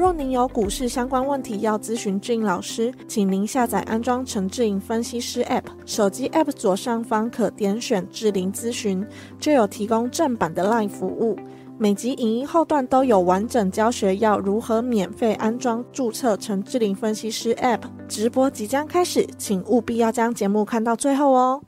若您有股市相关问题要咨询俊老师，请您下载安装陈志颖分析师 App，手机 App 左上方可点选志玲咨询，就有提供正版的 LINE 服务。每集影音后段都有完整教学，要如何免费安装、注册陈志玲分析师 App。直播即将开始，请务必要将节目看到最后哦。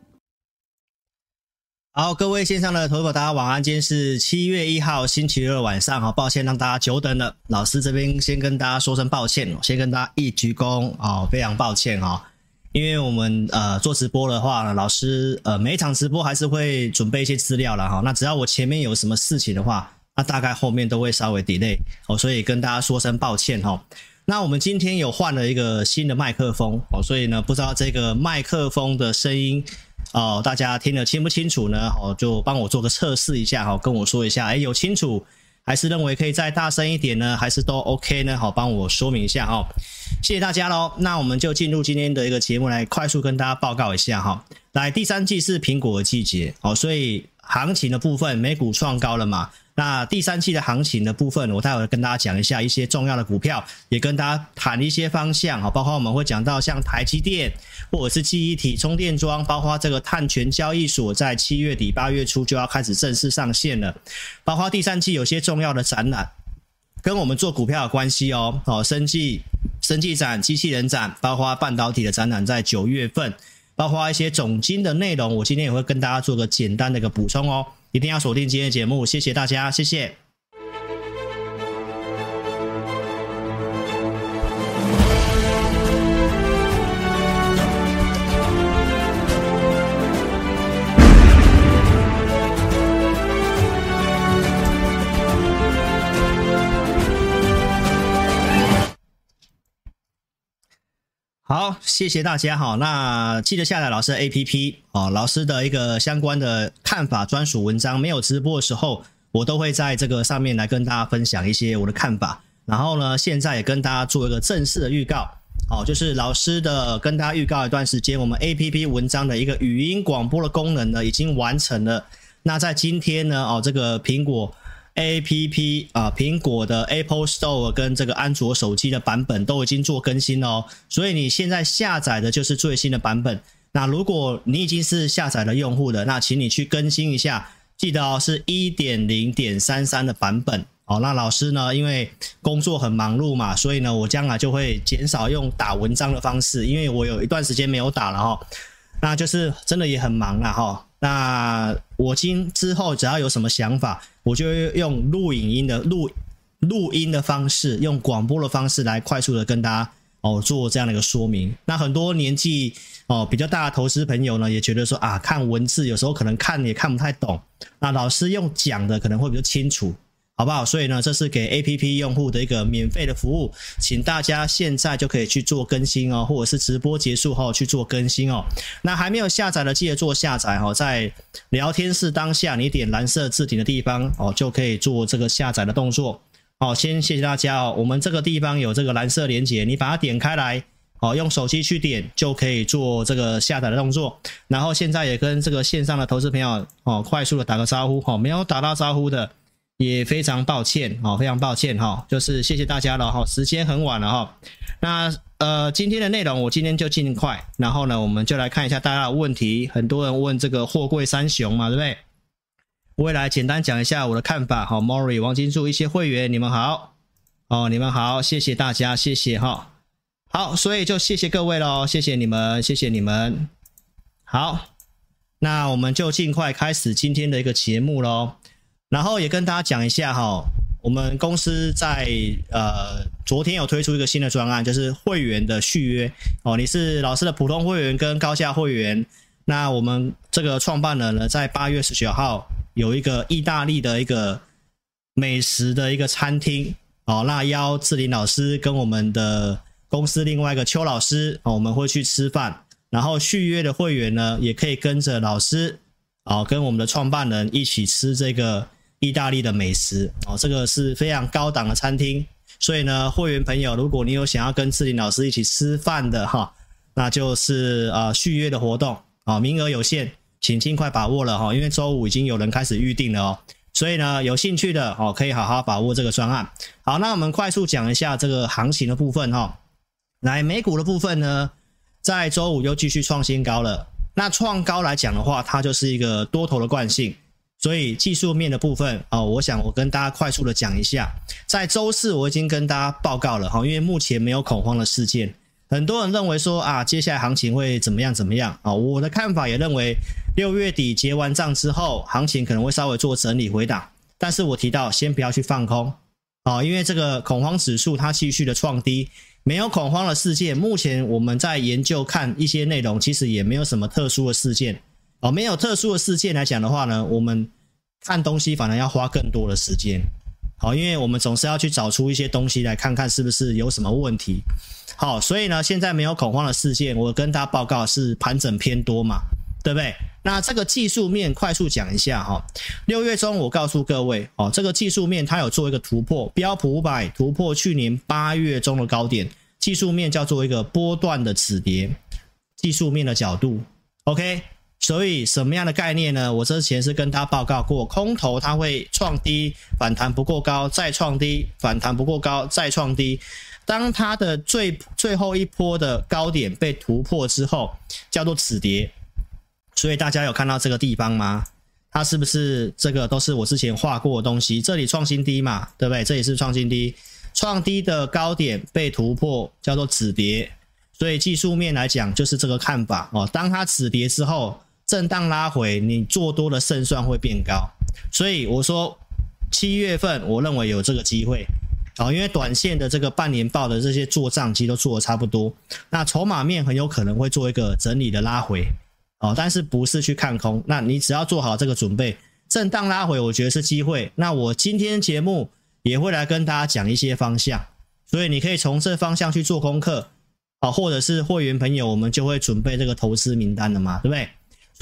好，各位线上的投资者，大家晚安。今天是七月一号星期二晚上，好，抱歉让大家久等了。老师这边先跟大家说声抱歉，先跟大家一鞠躬哦，非常抱歉哈。因为我们呃做直播的话，老师呃每一场直播还是会准备一些资料了哈。那只要我前面有什么事情的话，那大概后面都会稍微 delay 哦，所以跟大家说声抱歉哈。那我们今天有换了一个新的麦克风哦，所以呢，不知道这个麦克风的声音。哦，大家听得清不清楚呢？哦，就帮我做个测试一下哈，跟我说一下，哎，有清楚，还是认为可以再大声一点呢？还是都 OK 呢？好，帮我说明一下哈。谢谢大家喽。那我们就进入今天的一个节目，来快速跟大家报告一下哈。来，第三季是苹果的季节哦，所以行情的部分，美股创高了嘛。那第三季的行情的部分，我待会跟大家讲一下一些重要的股票，也跟大家谈一些方向啊，包括我们会讲到像台积电或者是记忆体充电桩，包括这个碳权交易所，在七月底八月初就要开始正式上线了，包括第三季有些重要的展览，跟我们做股票有关系哦，哦，生技、生技展、机器人展，包括半导体的展览在九月份，包括一些总经的内容，我今天也会跟大家做个简单的一个补充哦。一定要锁定今天的节目，谢谢大家，谢谢。好，谢谢大家哈。那记得下载老师的 APP 哦，老师的一个相关的看法专属文章，没有直播的时候，我都会在这个上面来跟大家分享一些我的看法。然后呢，现在也跟大家做一个正式的预告，哦，就是老师的跟大家预告一段时间，我们 APP 文章的一个语音广播的功能呢，已经完成了。那在今天呢，哦，这个苹果。A P P 啊，苹果的 Apple Store 跟这个安卓手机的版本都已经做更新了哦，所以你现在下载的就是最新的版本。那如果你已经是下载了用户的，那请你去更新一下，记得哦，是一点零点三三的版本哦。那老师呢，因为工作很忙碌嘛，所以呢，我将来就会减少用打文章的方式，因为我有一段时间没有打了哈，那就是真的也很忙了哈。那我今之后只要有什么想法，我就用录影音的录录音的方式，用广播的方式来快速的跟大家哦做这样的一个说明。那很多年纪哦比较大的投资朋友呢，也觉得说啊，看文字有时候可能看也看不太懂，那老师用讲的可能会比较清楚。好不好？所以呢，这是给 APP 用户的一个免费的服务，请大家现在就可以去做更新哦，或者是直播结束后去做更新哦。那还没有下载的，记得做下载哦，在聊天室当下，你点蓝色置顶的地方哦，就可以做这个下载的动作。好，先谢谢大家哦。我们这个地方有这个蓝色连接，你把它点开来，哦，用手机去点就可以做这个下载的动作。然后现在也跟这个线上的投资朋友哦，快速的打个招呼哦，没有打到招呼的。也非常抱歉哦，非常抱歉哈，就是谢谢大家了哈，时间很晚了哈。那呃，今天的内容我今天就尽快，然后呢，我们就来看一下大家的问题。很多人问这个货柜三雄嘛，对不对？我也来简单讲一下我的看法。好，Mori、王金柱一些会员，你们好哦，你们好，谢谢大家，谢谢哈。好，所以就谢谢各位喽，谢谢你们，谢谢你们。好，那我们就尽快开始今天的一个节目喽。然后也跟大家讲一下哈，我们公司在呃昨天有推出一个新的专案，就是会员的续约哦。你是老师的普通会员跟高价会员，那我们这个创办人呢，在八月十九号有一个意大利的一个美食的一个餐厅哦，那邀志霖老师跟我们的公司另外一个邱老师哦，我们会去吃饭，然后续约的会员呢，也可以跟着老师哦，跟我们的创办人一起吃这个意大利的美食哦，这个是非常高档的餐厅。所以呢，会员朋友，如果你有想要跟志林老师一起吃饭的哈，那就是呃续约的活动啊，名额有限，请尽快把握了哈，因为周五已经有人开始预定了哦。所以呢，有兴趣的哦，可以好好把握这个专案。好，那我们快速讲一下这个行情的部分哈。来，美股的部分呢，在周五又继续创新高了。那创高来讲的话，它就是一个多头的惯性。所以技术面的部分哦，我想我跟大家快速的讲一下。在周四我已经跟大家报告了哈，因为目前没有恐慌的事件，很多人认为说啊，接下来行情会怎么样怎么样啊？我的看法也认为，六月底结完账之后，行情可能会稍微做整理回档。但是我提到先不要去放空啊，因为这个恐慌指数它继续的创低，没有恐慌的事件。目前我们在研究看一些内容，其实也没有什么特殊的事件。哦，没有特殊的事件来讲的话呢，我们看东西反而要花更多的时间。好，因为我们总是要去找出一些东西来看看是不是有什么问题。好，所以呢，现在没有恐慌的事件，我跟大家报告是盘整偏多嘛，对不对？那这个技术面快速讲一下哈。六月中我告诉各位，哦，这个技术面它有做一个突破，标普五百突破去年八月中的高点，技术面叫做一个波段的止跌，技术面的角度，OK。所以什么样的概念呢？我之前是跟他报告过，空头它会创低，反弹不过高，再创低，反弹不过高，再创低。当它的最最后一波的高点被突破之后，叫做止跌。所以大家有看到这个地方吗？它是不是这个都是我之前画过的东西？这里创新低嘛，对不对？这里是创新低，创低的高点被突破，叫做止跌。所以技术面来讲，就是这个看法哦。当它止跌之后，震荡拉回，你做多的胜算会变高，所以我说七月份我认为有这个机会，啊，因为短线的这个半年报的这些做账其实都做的差不多，那筹码面很有可能会做一个整理的拉回，哦，但是不是去看空，那你只要做好这个准备，震荡拉回我觉得是机会，那我今天节目也会来跟大家讲一些方向，所以你可以从这方向去做功课，啊，或者是会员朋友我们就会准备这个投资名单了嘛，对不对？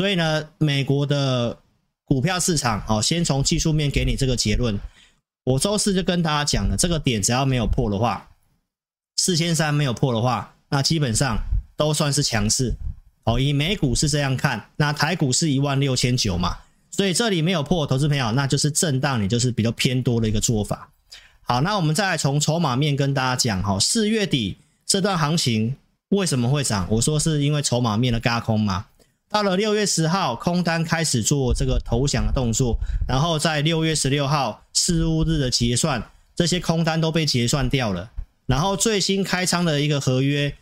所以呢，美国的股票市场，哦，先从技术面给你这个结论。我周四就跟大家讲了，这个点只要没有破的话，四千三没有破的话，那基本上都算是强势。哦，以美股是这样看，那台股是一万六千九嘛，所以这里没有破，投资朋友那就是震荡，你就是比较偏多的一个做法。好，那我们再从筹码面跟大家讲，哈，四月底这段行情为什么会涨？我说是因为筹码面的轧空嘛。到了六月十号，空单开始做这个投降的动作，然后在六月十六号四巫日的结算，这些空单都被结算掉了。然后最新开仓的一个合约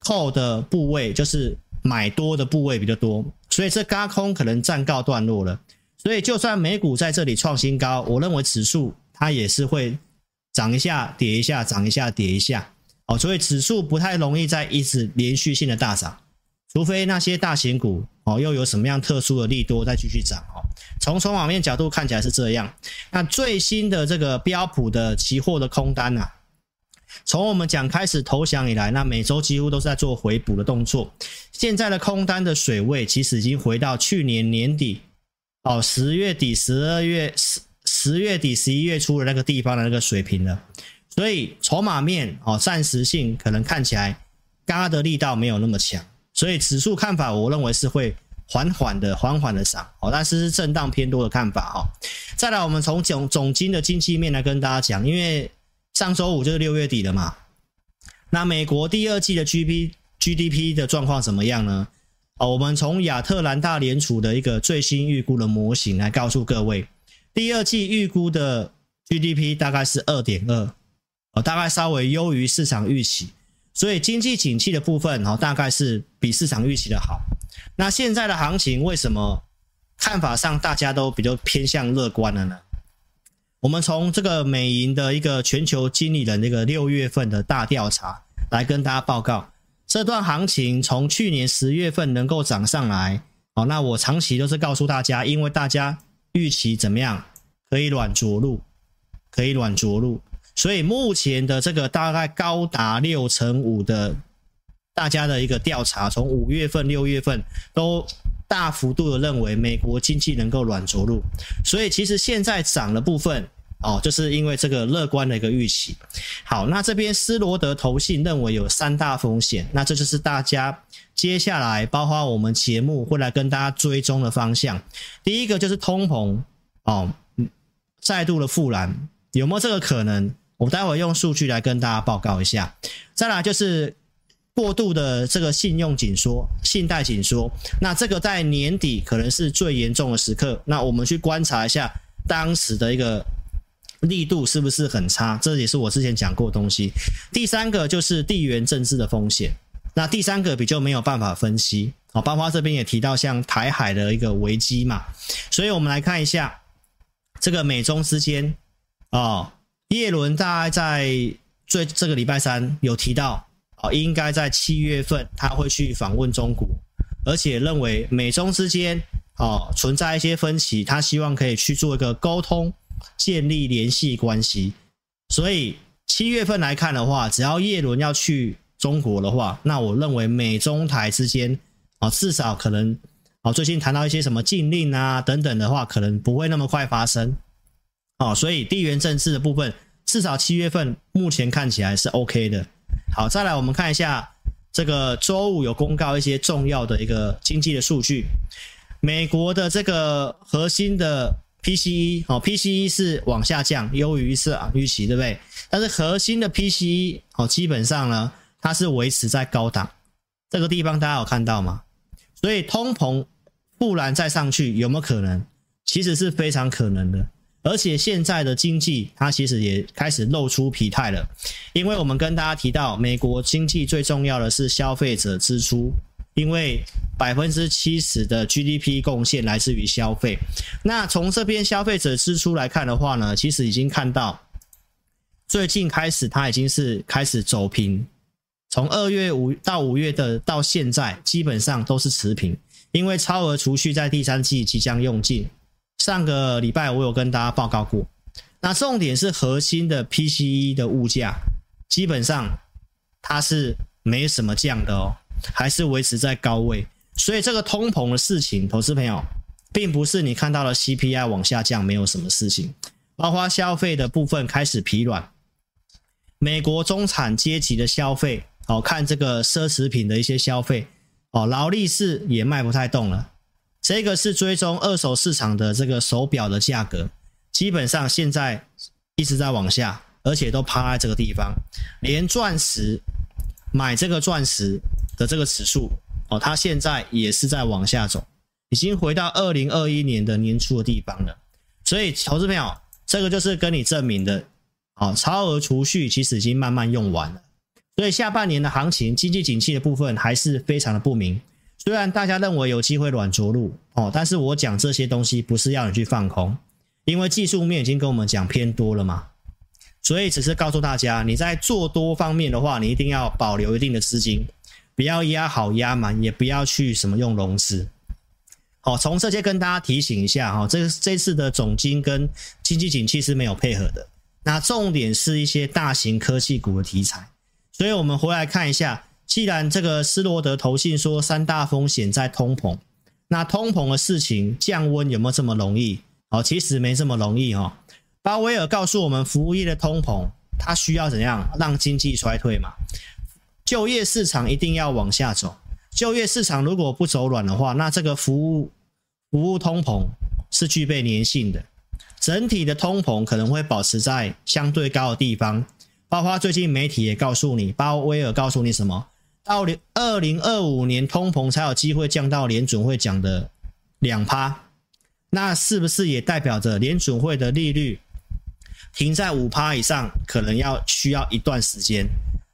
扣的部位就是买多的部位比较多，所以这嘎空可能暂告段落了。所以就算美股在这里创新高，我认为指数它也是会涨一下跌一下，涨一下跌一下。哦，所以指数不太容易再一直连续性的大涨。除非那些大型股哦，又有什么样特殊的利多再继续涨哦。从筹码面角度看起来是这样。那最新的这个标普的期货的空单啊，从我们讲开始投降以来，那每周几乎都是在做回补的动作。现在的空单的水位其实已经回到去年年底哦，十月底、十二月、十十月底、十一月初的那个地方的那个水平了。所以筹码面哦，暂时性可能看起来嘎的力道没有那么强。所以指数看法，我认为是会缓缓的、缓缓的涨哦，但是是震荡偏多的看法哈。再来，我们从总总经的经济面来跟大家讲，因为上周五就是六月底了嘛。那美国第二季的 GDP GDP 的状况怎么样呢？哦，我们从亚特兰大联储的一个最新预估的模型来告诉各位，第二季预估的 GDP 大概是二点二，哦，大概稍微优于市场预期。所以经济景气的部分，大概是比市场预期的好。那现在的行情为什么看法上大家都比较偏向乐观了呢？我们从这个美银的一个全球经理人那个六月份的大调查来跟大家报告，这段行情从去年十月份能够涨上来，哦，那我长期都是告诉大家，因为大家预期怎么样，可以软着陆，可以软着陆。所以目前的这个大概高达六成五的大家的一个调查，从五月份、六月份都大幅度的认为美国经济能够软着陆，所以其实现在涨的部分哦，就是因为这个乐观的一个预期。好，那这边斯罗德投信认为有三大风险，那这就是大家接下来包括我们节目会来跟大家追踪的方向。第一个就是通膨哦，再度的复燃，有没有这个可能？我待会用数据来跟大家报告一下。再来就是过度的这个信用紧缩、信贷紧缩，那这个在年底可能是最严重的时刻。那我们去观察一下当时的一个力度是不是很差？这也是我之前讲过的东西。第三个就是地缘政治的风险。那第三个比较没有办法分析。好，包括这边也提到像台海的一个危机嘛，所以我们来看一下这个美中之间哦。叶伦大概在最这个礼拜三有提到，啊，应该在七月份他会去访问中国，而且认为美中之间啊存在一些分歧，他希望可以去做一个沟通，建立联系关系。所以七月份来看的话，只要叶伦要去中国的话，那我认为美中台之间啊至少可能啊最近谈到一些什么禁令啊等等的话，可能不会那么快发生。哦，所以地缘政治的部分，至少七月份目前看起来是 OK 的。好，再来我们看一下这个周五有公告一些重要的一个经济的数据。美国的这个核心的 PCE 哦，PCE 是往下降，优于市场预期，对不对？但是核心的 PCE 哦，基本上呢，它是维持在高档。这个地方大家有看到吗？所以通膨不然再上去有没有可能？其实是非常可能的。而且现在的经济，它其实也开始露出疲态了，因为我们跟大家提到，美国经济最重要的是消费者支出，因为百分之七十的 GDP 贡献来自于消费。那从这边消费者支出来看的话呢，其实已经看到，最近开始它已经是开始走平，从二月五到五月的到现在，基本上都是持平，因为超额储蓄在第三季即将用尽。上个礼拜我有跟大家报告过，那重点是核心的 PCE 的物价，基本上它是没什么降的哦，还是维持在高位。所以这个通膨的事情，投资朋友，并不是你看到了 CPI 往下降没有什么事情，包括消费的部分开始疲软，美国中产阶级的消费，哦，看这个奢侈品的一些消费，哦，劳力士也卖不太动了。这个是追踪二手市场的这个手表的价格，基本上现在一直在往下，而且都趴在这个地方。连钻石买这个钻石的这个指数哦，它现在也是在往下走，已经回到二零二一年的年初的地方了。所以，投资朋友，这个就是跟你证明的，哦，超额储蓄其实已经慢慢用完了。所以，下半年的行情经济景气的部分还是非常的不明。虽然大家认为有机会软着陆哦，但是我讲这些东西不是要你去放空，因为技术面已经跟我们讲偏多了嘛，所以只是告诉大家，你在做多方面的话，你一定要保留一定的资金，不要压好压满，也不要去什么用融资。好，从这些跟大家提醒一下哈，这这次的总金跟经济景气是没有配合的，那重点是一些大型科技股的题材，所以我们回来看一下。既然这个斯罗德投信说三大风险在通膨，那通膨的事情降温有没有这么容易？哦，其实没这么容易哦。鲍威尔告诉我们，服务业的通膨，它需要怎样让经济衰退嘛？就业市场一定要往下走，就业市场如果不走软的话，那这个服务服务通膨是具备粘性的，整体的通膨可能会保持在相对高的地方。包括最近媒体也告诉你，鲍威尔告诉你什么？到二零二五年，通膨才有机会降到联准会讲的两趴，那是不是也代表着联准会的利率停在五趴以上，可能要需要一段时间？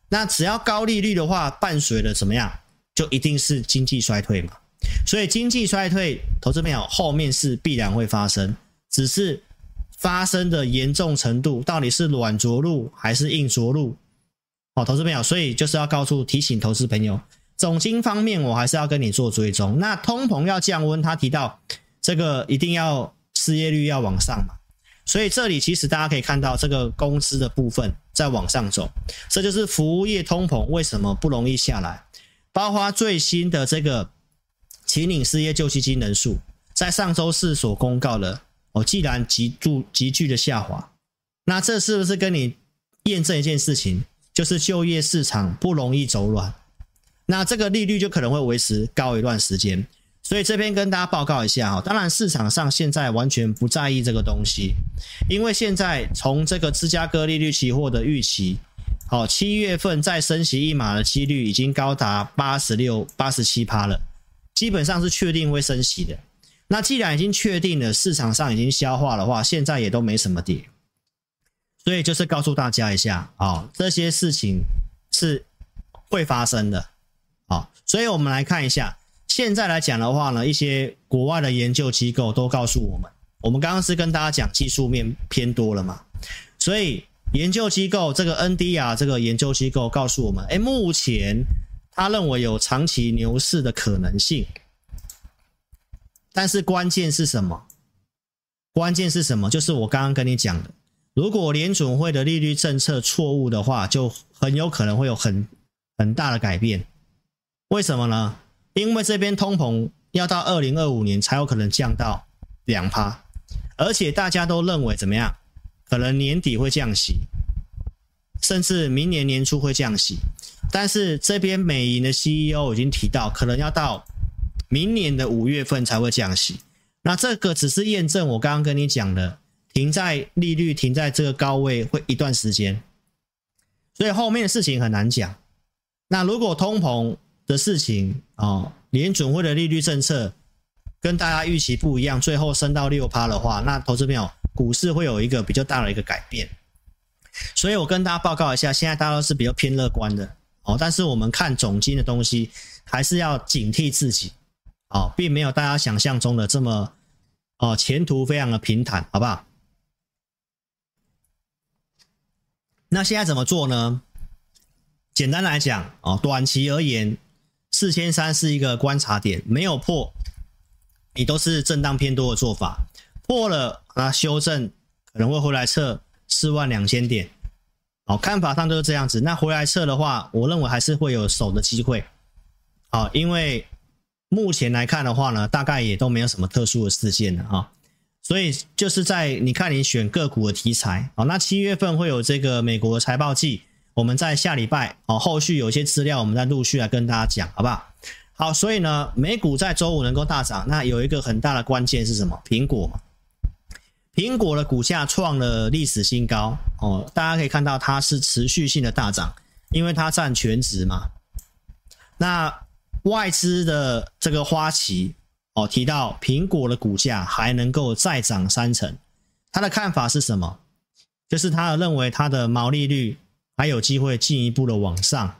那只要高利率的话，伴随了怎么样，就一定是经济衰退嘛。所以经济衰退，投资朋友后面是必然会发生，只是发生的严重程度到底是软着陆还是硬着陆？好，投资朋友，所以就是要告诉、提醒投资朋友，总经方面我还是要跟你做追踪。那通膨要降温，他提到这个一定要失业率要往上嘛。所以这里其实大家可以看到，这个工资的部分在往上走，这就是服务业通膨为什么不容易下来。包括最新的这个请领失业救济金人数，在上周四所公告的哦，既然急剧急剧的下滑，那这是不是跟你验证一件事情，就是就业市场不容易走软？那这个利率就可能会维持高一段时间。所以这边跟大家报告一下哈，当然市场上现在完全不在意这个东西，因为现在从这个芝加哥利率期货的预期，好，七月份再升息一码的几率已经高达八十六、八十七趴了，基本上是确定会升息的。那既然已经确定了，市场上已经消化的话，现在也都没什么跌，所以就是告诉大家一下啊，这些事情是会发生的，好，所以我们来看一下。现在来讲的话呢，一些国外的研究机构都告诉我们，我们刚刚是跟大家讲技术面偏多了嘛，所以研究机构这个 NDR 这个研究机构告诉我们，哎，目前他认为有长期牛市的可能性，但是关键是什么？关键是什么？就是我刚刚跟你讲的，如果联准会的利率政策错误的话，就很有可能会有很很大的改变。为什么呢？因为这边通膨要到二零二五年才有可能降到两趴，而且大家都认为怎么样？可能年底会降息，甚至明年年初会降息。但是这边美银的 CEO 已经提到，可能要到明年的五月份才会降息。那这个只是验证我刚刚跟你讲的，停在利率停在这个高位会一段时间，所以后面的事情很难讲。那如果通膨，的事情哦，联准会的利率政策跟大家预期不一样，最后升到六趴的话，那投资朋友股市会有一个比较大的一个改变。所以我跟大家报告一下，现在大家都是比较偏乐观的哦，但是我们看总金的东西还是要警惕自己哦，并没有大家想象中的这么哦，前途非常的平坦，好不好？那现在怎么做呢？简单来讲哦，短期而言。四千三是一个观察点，没有破，你都是震荡偏多的做法。破了啊，修正可能会回来测四万两千点。好，看法上都是这样子。那回来测的话，我认为还是会有守的机会。好，因为目前来看的话呢，大概也都没有什么特殊的事件了啊。所以就是在你看你选个股的题材。好，那七月份会有这个美国财报季。我们在下礼拜哦，后续有一些资料，我们再陆续来跟大家讲，好不好？好，所以呢，美股在周五能够大涨，那有一个很大的关键是什么？苹果嘛，苹果的股价创了历史新高哦，大家可以看到它是持续性的大涨，因为它占全值嘛。那外资的这个花旗哦提到苹果的股价还能够再涨三成，他的看法是什么？就是他认为它的毛利率。还有机会进一步的往上，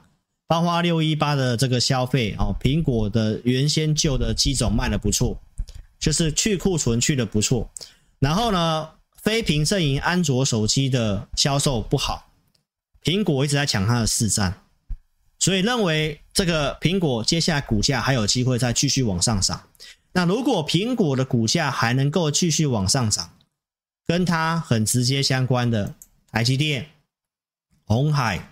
包括六一八的这个消费哦，苹果的原先旧的机种卖的不错，就是去库存去的不错。然后呢，非屏阵营安卓手机的销售不好，苹果一直在抢它的市占，所以认为这个苹果接下来股价还有机会再继续往上涨。那如果苹果的股价还能够继续往上涨，跟它很直接相关的台积电。鸿海、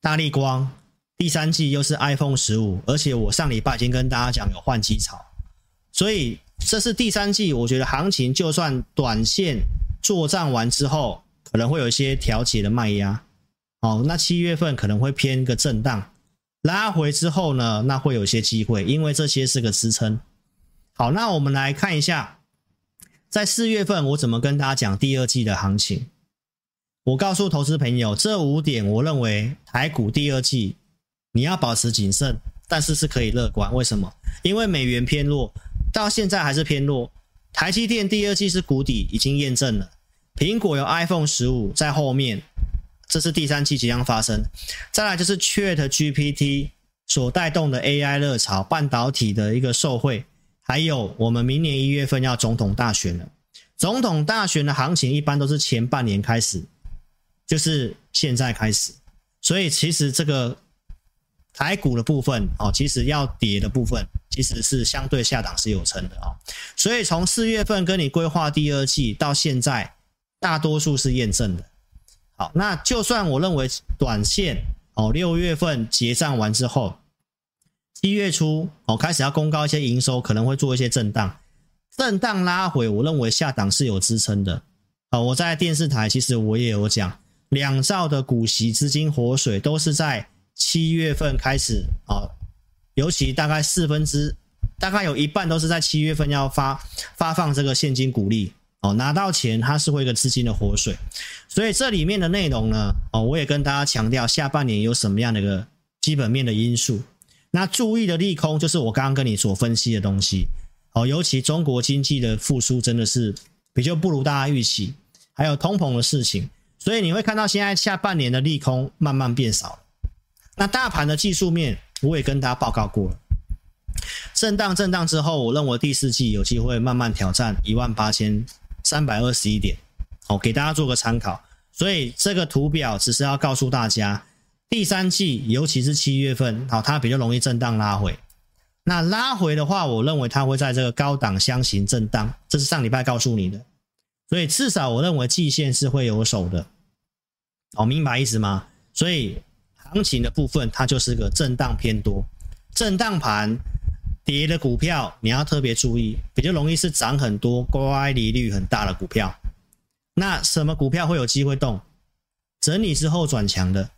大力光，第三季又是 iPhone 十五，而且我上礼拜已经跟大家讲有换机潮，所以这是第三季，我觉得行情就算短线作战完之后，可能会有一些调节的卖压。哦，那七月份可能会偏个震荡，拉回之后呢，那会有一些机会，因为这些是个支撑。好，那我们来看一下，在四月份我怎么跟大家讲第二季的行情。我告诉投资朋友，这五点我认为台股第二季你要保持谨慎，但是是可以乐观。为什么？因为美元偏弱，到现在还是偏弱。台积电第二季是谷底，已经验证了。苹果有 iPhone 十五在后面，这是第三季即将发生。再来就是 ChatGPT 所带动的 AI 热潮，半导体的一个受惠，还有我们明年一月份要总统大选了。总统大选的行情一般都是前半年开始。就是现在开始，所以其实这个台股的部分哦，其实要跌的部分其实是相对下档是有撑的哦。所以从四月份跟你规划第二季到现在，大多数是验证的。好，那就算我认为短线哦，六月份结账完之后，七月初哦开始要公告一些营收，可能会做一些震荡，震荡拉回，我认为下档是有支撑的。啊，我在电视台其实我也有讲，两兆的股息资金活水都是在七月份开始啊，尤其大概四分之，大概有一半都是在七月份要发发放这个现金股利。哦，拿到钱它是会一个资金的活水，所以这里面的内容呢，哦，我也跟大家强调下半年有什么样的一个基本面的因素。那注意的利空就是我刚刚跟你所分析的东西，哦，尤其中国经济的复苏真的是比较不如大家预期，还有通膨的事情，所以你会看到现在下半年的利空慢慢变少。那大盘的技术面我也跟大家报告过了，震荡震荡之后，我认为第四季有机会慢慢挑战一万八千。三百二十一点，好，给大家做个参考。所以这个图表只是要告诉大家，第三季尤其是七月份，好，它比较容易震荡拉回。那拉回的话，我认为它会在这个高档箱型震荡，这是上礼拜告诉你的。所以至少我认为季线是会有手的，哦，明白意思吗？所以行情的部分，它就是个震荡偏多，震荡盘。跌的股票你要特别注意，比较容易是涨很多、乖离率很大的股票。那什么股票会有机会动？整理之后转强的，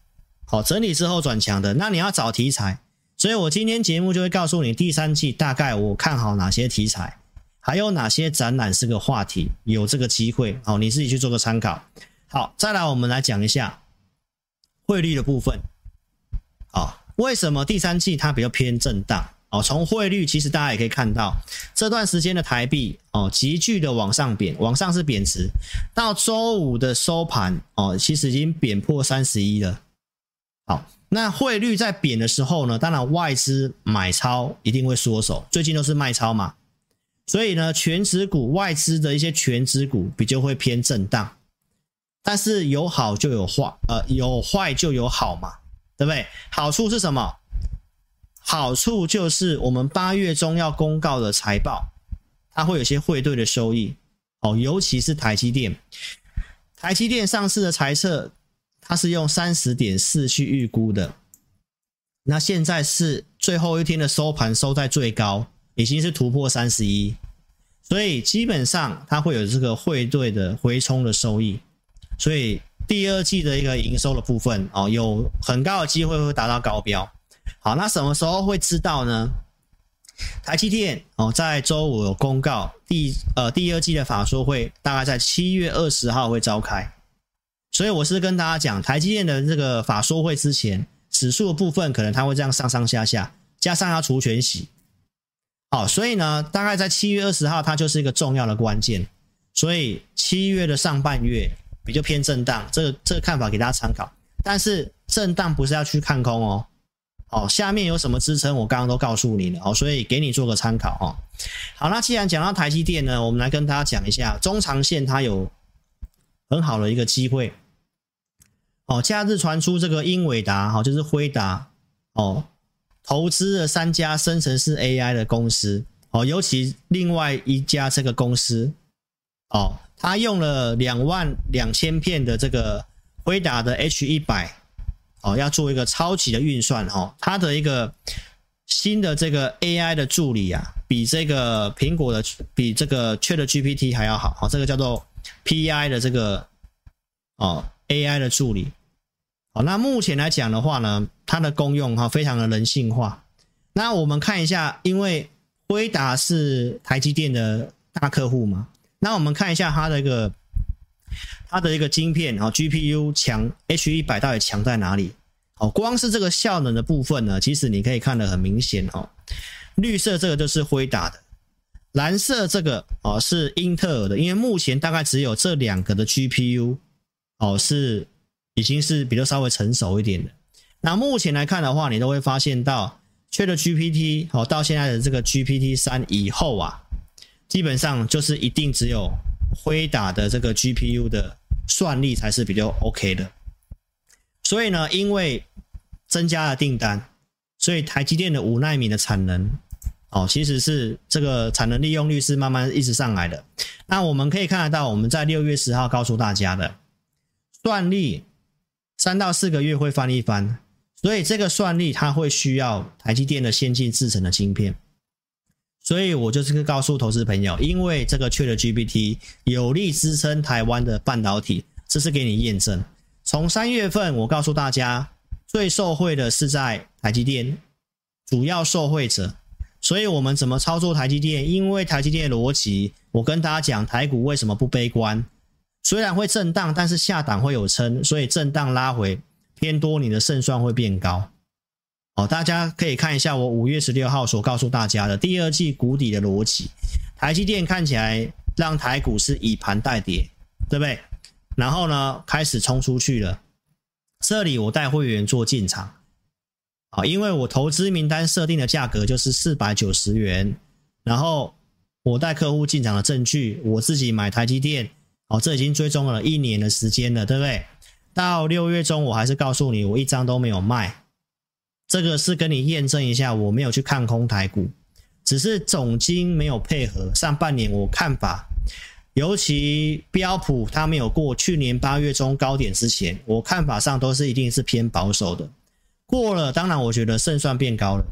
好，整理之后转强的，那你要找题材。所以我今天节目就会告诉你，第三季大概我看好哪些题材，还有哪些展览是个话题，有这个机会，好，你自己去做个参考。好，再来我们来讲一下汇率的部分。好，为什么第三季它比较偏震荡？哦，从汇率其实大家也可以看到，这段时间的台币哦急剧的往上贬，往上是贬值，到周五的收盘哦，其实已经贬破三十一了。好，那汇率在贬的时候呢，当然外资买超一定会缩手，最近都是卖超嘛，所以呢，全值股外资的一些全值股比较会偏震荡，但是有好就有坏，呃，有坏就有好嘛，对不对？好处是什么？好处就是我们八月中要公告的财报，它会有些汇兑的收益哦，尤其是台积电。台积电上市的财测，它是用三十点四去预估的，那现在是最后一天的收盘收在最高，已经是突破三十一，所以基本上它会有这个汇兑的回冲的收益，所以第二季的一个营收的部分哦，有很高的机会会达到高标。好，那什么时候会知道呢？台积电哦，在周五有公告第呃第二季的法说会，大概在七月二十号会召开。所以我是跟大家讲，台积电的这个法说会之前，指数的部分可能它会这样上上下下，加上要除权息。好，所以呢，大概在七月二十号，它就是一个重要的关键。所以七月的上半月比较偏震荡，这个这个看法给大家参考。但是震荡不是要去看空哦。好，下面有什么支撑？我刚刚都告诉你了哦，所以给你做个参考哦。好，那既然讲到台积电呢，我们来跟大家讲一下中长线它有很好的一个机会。哦，假日传出这个英伟达哈，就是辉达哦，投资了三家生成式 AI 的公司哦，尤其另外一家这个公司哦，他用了两万两千片的这个辉达的 H 一百。哦，要做一个超级的运算哦，它的一个新的这个 AI 的助理啊，比这个苹果的比这个 ChatGPT 还要好，哦，这个叫做 PI 的这个哦 AI 的助理。好，那目前来讲的话呢，它的功用哈非常的人性化。那我们看一下，因为辉达是台积电的大客户嘛，那我们看一下它的一个。它的一个晶片，然后 GPU 强，H100 到底强在哪里？哦，光是这个效能的部分呢，其实你可以看得很明显哦。绿色这个就是辉达的，蓝色这个哦是英特尔的，因为目前大概只有这两个的 GPU 哦是已经是比较稍微成熟一点的。那目前来看的话，你都会发现到，ChatGPT 哦到现在的这个 GPT 三以后啊，基本上就是一定只有。辉达的这个 GPU 的算力才是比较 OK 的，所以呢，因为增加了订单，所以台积电的五纳米的产能哦，其实是这个产能利用率是慢慢一直上来的。那我们可以看得到，我们在六月十号告诉大家的，算力三到四个月会翻一番，所以这个算力它会需要台积电的先进制程的晶片。所以我就是告诉投资朋友，因为这个缺的 GPT 有力支撑台湾的半导体，这是给你验证。从三月份我告诉大家，最受惠的是在台积电，主要受惠者。所以我们怎么操作台积电？因为台积电逻辑，我跟大家讲台股为什么不悲观？虽然会震荡，但是下档会有撑，所以震荡拉回偏多，你的胜算会变高。哦，大家可以看一下我五月十六号所告诉大家的第二季谷底的逻辑。台积电看起来让台股是以盘带跌，对不对？然后呢，开始冲出去了。这里我带会员做进场。啊，因为我投资名单设定的价格就是四百九十元，然后我带客户进场的证据，我自己买台积电，哦，这已经追踪了一年的时间了，对不对？到六月中，我还是告诉你，我一张都没有卖，这个是跟你验证一下，我没有去看空台股，只是总经没有配合。上半年我看法，尤其标普它没有过去年八月中高点之前，我看法上都是一定是偏保守的。过了，当然我觉得胜算变高了，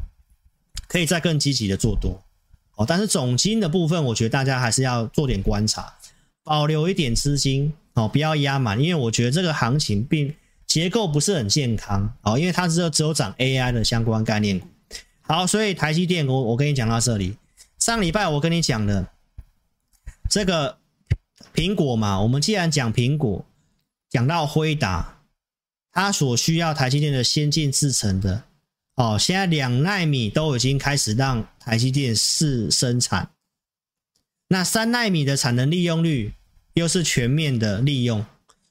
可以再更积极的做多哦。但是总金的部分，我觉得大家还是要做点观察，保留一点资金哦，不要压满，因为我觉得这个行情并结构不是很健康哦，因为它只有只有涨 AI 的相关概念股。好，所以台积电，我我跟你讲到这里，上礼拜我跟你讲的这个苹果嘛，我们既然讲苹果，讲到辉达。它所需要台积电的先进制程的，哦，现在两奈米都已经开始让台积电试生产，那三奈米的产能利用率又是全面的利用，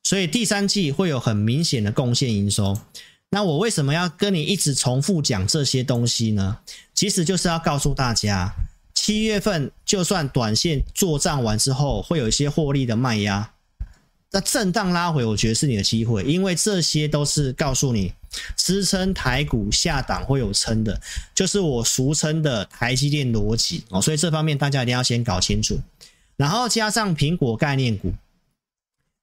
所以第三季会有很明显的贡献营收。那我为什么要跟你一直重复讲这些东西呢？其实就是要告诉大家，七月份就算短线做账完之后，会有一些获利的卖压。那震荡拉回，我觉得是你的机会，因为这些都是告诉你支撑台股下档会有撑的，就是我俗称的台积电逻辑哦。所以这方面大家一定要先搞清楚，然后加上苹果概念股，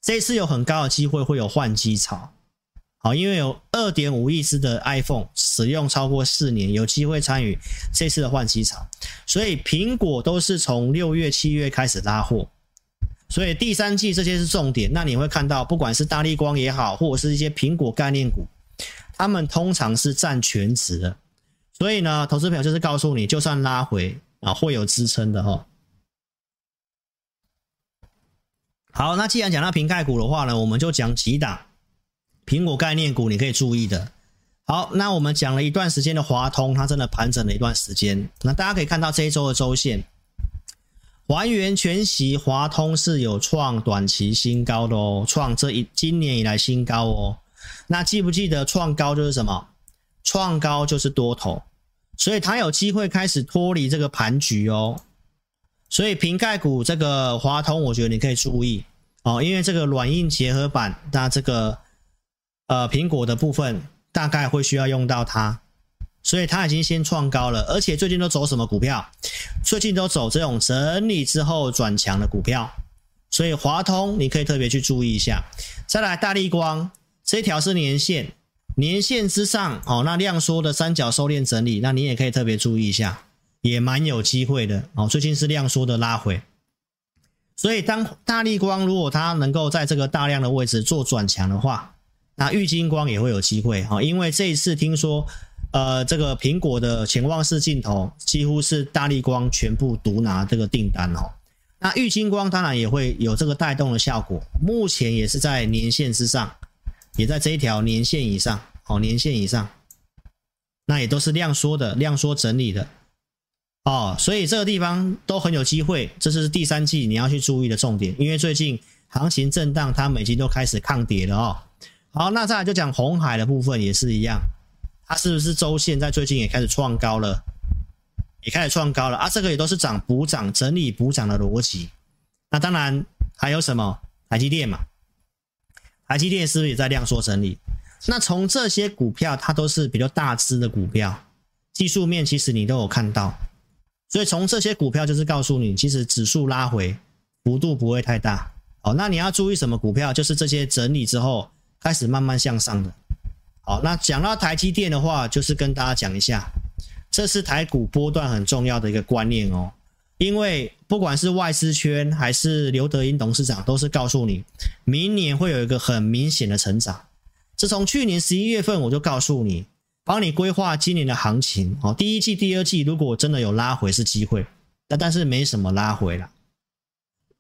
这次有很高的机会会有换机潮，好，因为有二点五亿支的 iPhone 使用超过四年，有机会参与这次的换机潮，所以苹果都是从六月、七月开始拉货。所以第三季这些是重点，那你会看到，不管是大立光也好，或者是一些苹果概念股，他们通常是占全值的。所以呢，投资朋友就是告诉你，就算拉回啊，会有支撑的哈。好，那既然讲到苹概股的话呢，我们就讲几档苹果概念股，你可以注意的。好，那我们讲了一段时间的华通，它真的盘整了一段时间。那大家可以看到这一周的周线。还原全息，华通是有创短期新高的哦，创这一今年以来新高哦。那记不记得创高就是什么？创高就是多头，所以它有机会开始脱离这个盘局哦。所以苹概股这个华通，我觉得你可以注意哦，因为这个软硬结合板，那这个呃苹果的部分大概会需要用到它。所以它已经先创高了，而且最近都走什么股票？最近都走这种整理之后转强的股票。所以华通你可以特别去注意一下。再来大力光，这条是年线，年线之上哦，那量缩的三角收敛整理，那你也可以特别注意一下，也蛮有机会的哦。最近是量缩的拉回，所以当大力光如果它能够在这个大量的位置做转强的话，那玉金光也会有机会哦，因为这一次听说。呃，这个苹果的潜望式镜头几乎是大力光全部独拿这个订单哦。那玉晶光当然也会有这个带动的效果，目前也是在年线之上，也在这一条年线以上哦，年线以上，那也都是量缩的，量缩整理的哦，所以这个地方都很有机会，这是第三季你要去注意的重点，因为最近行情震荡，它每期都开始抗跌了哦。好，那再来就讲红海的部分也是一样。它是不是周线在最近也开始创高了？也开始创高了啊！这个也都是涨补涨、整理补涨的逻辑。那当然还有什么？台积电嘛，台积电是不是也在量缩整理？那从这些股票，它都是比较大只的股票，技术面其实你都有看到。所以从这些股票就是告诉你，其实指数拉回幅度不会太大。好，那你要注意什么股票？就是这些整理之后开始慢慢向上的。好，那讲到台积电的话，就是跟大家讲一下，这是台股波段很重要的一个观念哦。因为不管是外资圈还是刘德英董事长，都是告诉你，明年会有一个很明显的成长。这从去年十一月份我就告诉你，帮你规划今年的行情哦。第一季、第二季如果真的有拉回是机会，那但是没什么拉回了。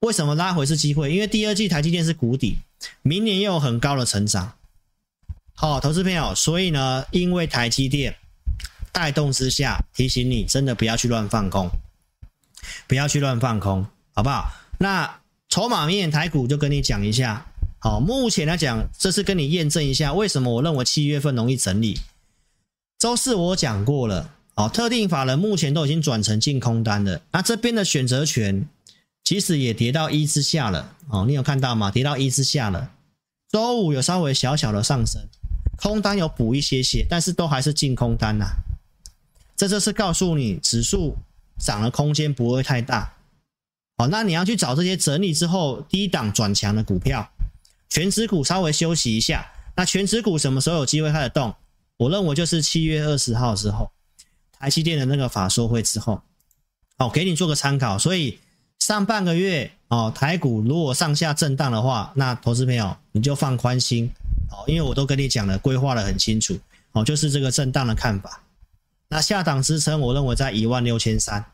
为什么拉回是机会？因为第二季台积电是谷底，明年又有很高的成长。好，投资朋友，所以呢，因为台积电带动之下，提醒你真的不要去乱放空。不要去乱放空，好不好？那筹码面台股就跟你讲一下。好，目前来讲，这是跟你验证一下为什么我认为七月份容易整理。周四我讲过了，哦，特定法人目前都已经转成净空单了。那这边的选择权其实也跌到一之下了，哦，你有看到吗？跌到一之下了。周五有稍微小小的上升，空单有补一些些，但是都还是净空单呐、啊。这就是告诉你指数。涨的空间不会太大，好，那你要去找这些整理之后低档转强的股票，权值股稍微休息一下。那权值股什么时候有机会开始动？我认为就是七月二十号之后，台积电的那个法说会之后，好，给你做个参考。所以上半个月哦，台股如果上下震荡的话，那投资朋友你就放宽心哦，因为我都跟你讲了，规划的很清楚哦，就是这个震荡的看法。那下档支撑，我认为在一万六千三，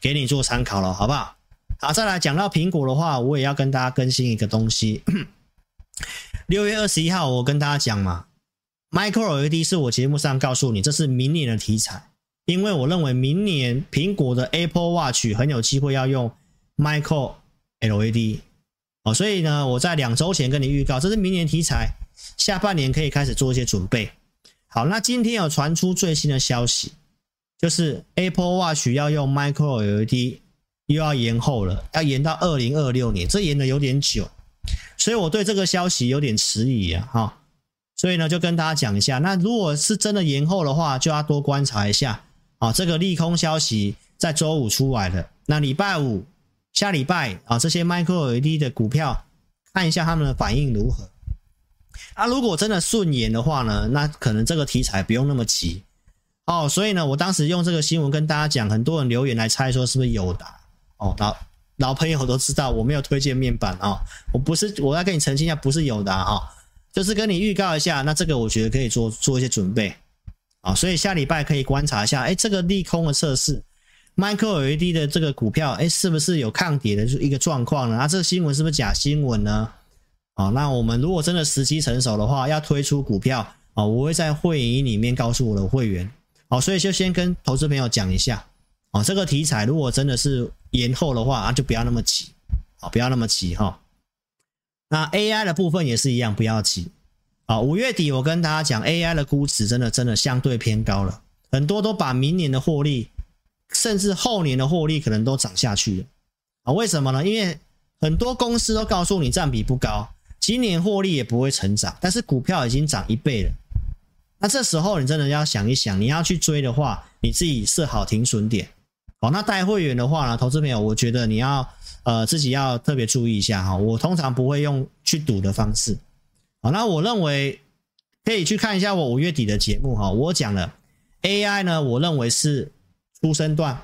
给你做参考了，好不好？好，再来讲到苹果的话，我也要跟大家更新一个东西。六月二十一号，我跟大家讲嘛，Micro LED 是我节目上告诉你，这是明年的题材，因为我认为明年苹果的 Apple Watch 很有机会要用 Micro LED 哦，所以呢，我在两周前跟你预告，这是明年题材，下半年可以开始做一些准备。好，那今天有传出最新的消息，就是 Apple Watch 要用 Micro LED 又要延后了，要延到二零二六年，这延的有点久，所以我对这个消息有点迟疑啊，哈，所以呢就跟大家讲一下，那如果是真的延后的话，就要多观察一下啊，这个利空消息在周五出来了，那礼拜五、下礼拜啊，这些 Micro LED 的股票看一下他们的反应如何。啊，如果真的顺延的话呢，那可能这个题材不用那么急哦。所以呢，我当时用这个新闻跟大家讲，很多人留言来猜说是不是友达哦。老老朋友都知道我没有推荐面板哦，我不是，我要跟你澄清一下，不是友达哈，就是跟你预告一下。那这个我觉得可以做做一些准备啊，所以下礼拜可以观察一下，哎，这个利空的测试，Micro LED 的这个股票，哎，是不是有抗跌的一个状况呢？啊，这个新闻是不是假新闻呢？好，那我们如果真的时机成熟的话，要推出股票啊，我会在会议里面告诉我的会员。好，所以就先跟投资朋友讲一下，啊，这个题材如果真的是延后的话啊，就不要那么急，啊，不要那么急哈。那 AI 的部分也是一样，不要急。啊，五月底我跟大家讲，AI 的估值真的真的相对偏高了，很多都把明年的获利，甚至后年的获利可能都涨下去了。啊，为什么呢？因为很多公司都告诉你占比不高。今年获利也不会成长，但是股票已经涨一倍了。那这时候你真的要想一想，你要去追的话，你自己设好停损点。好，那带会员的话呢，投资朋友，我觉得你要呃自己要特别注意一下哈。我通常不会用去赌的方式。好，那我认为可以去看一下我五月底的节目哈。我讲了 AI 呢，我认为是初升段，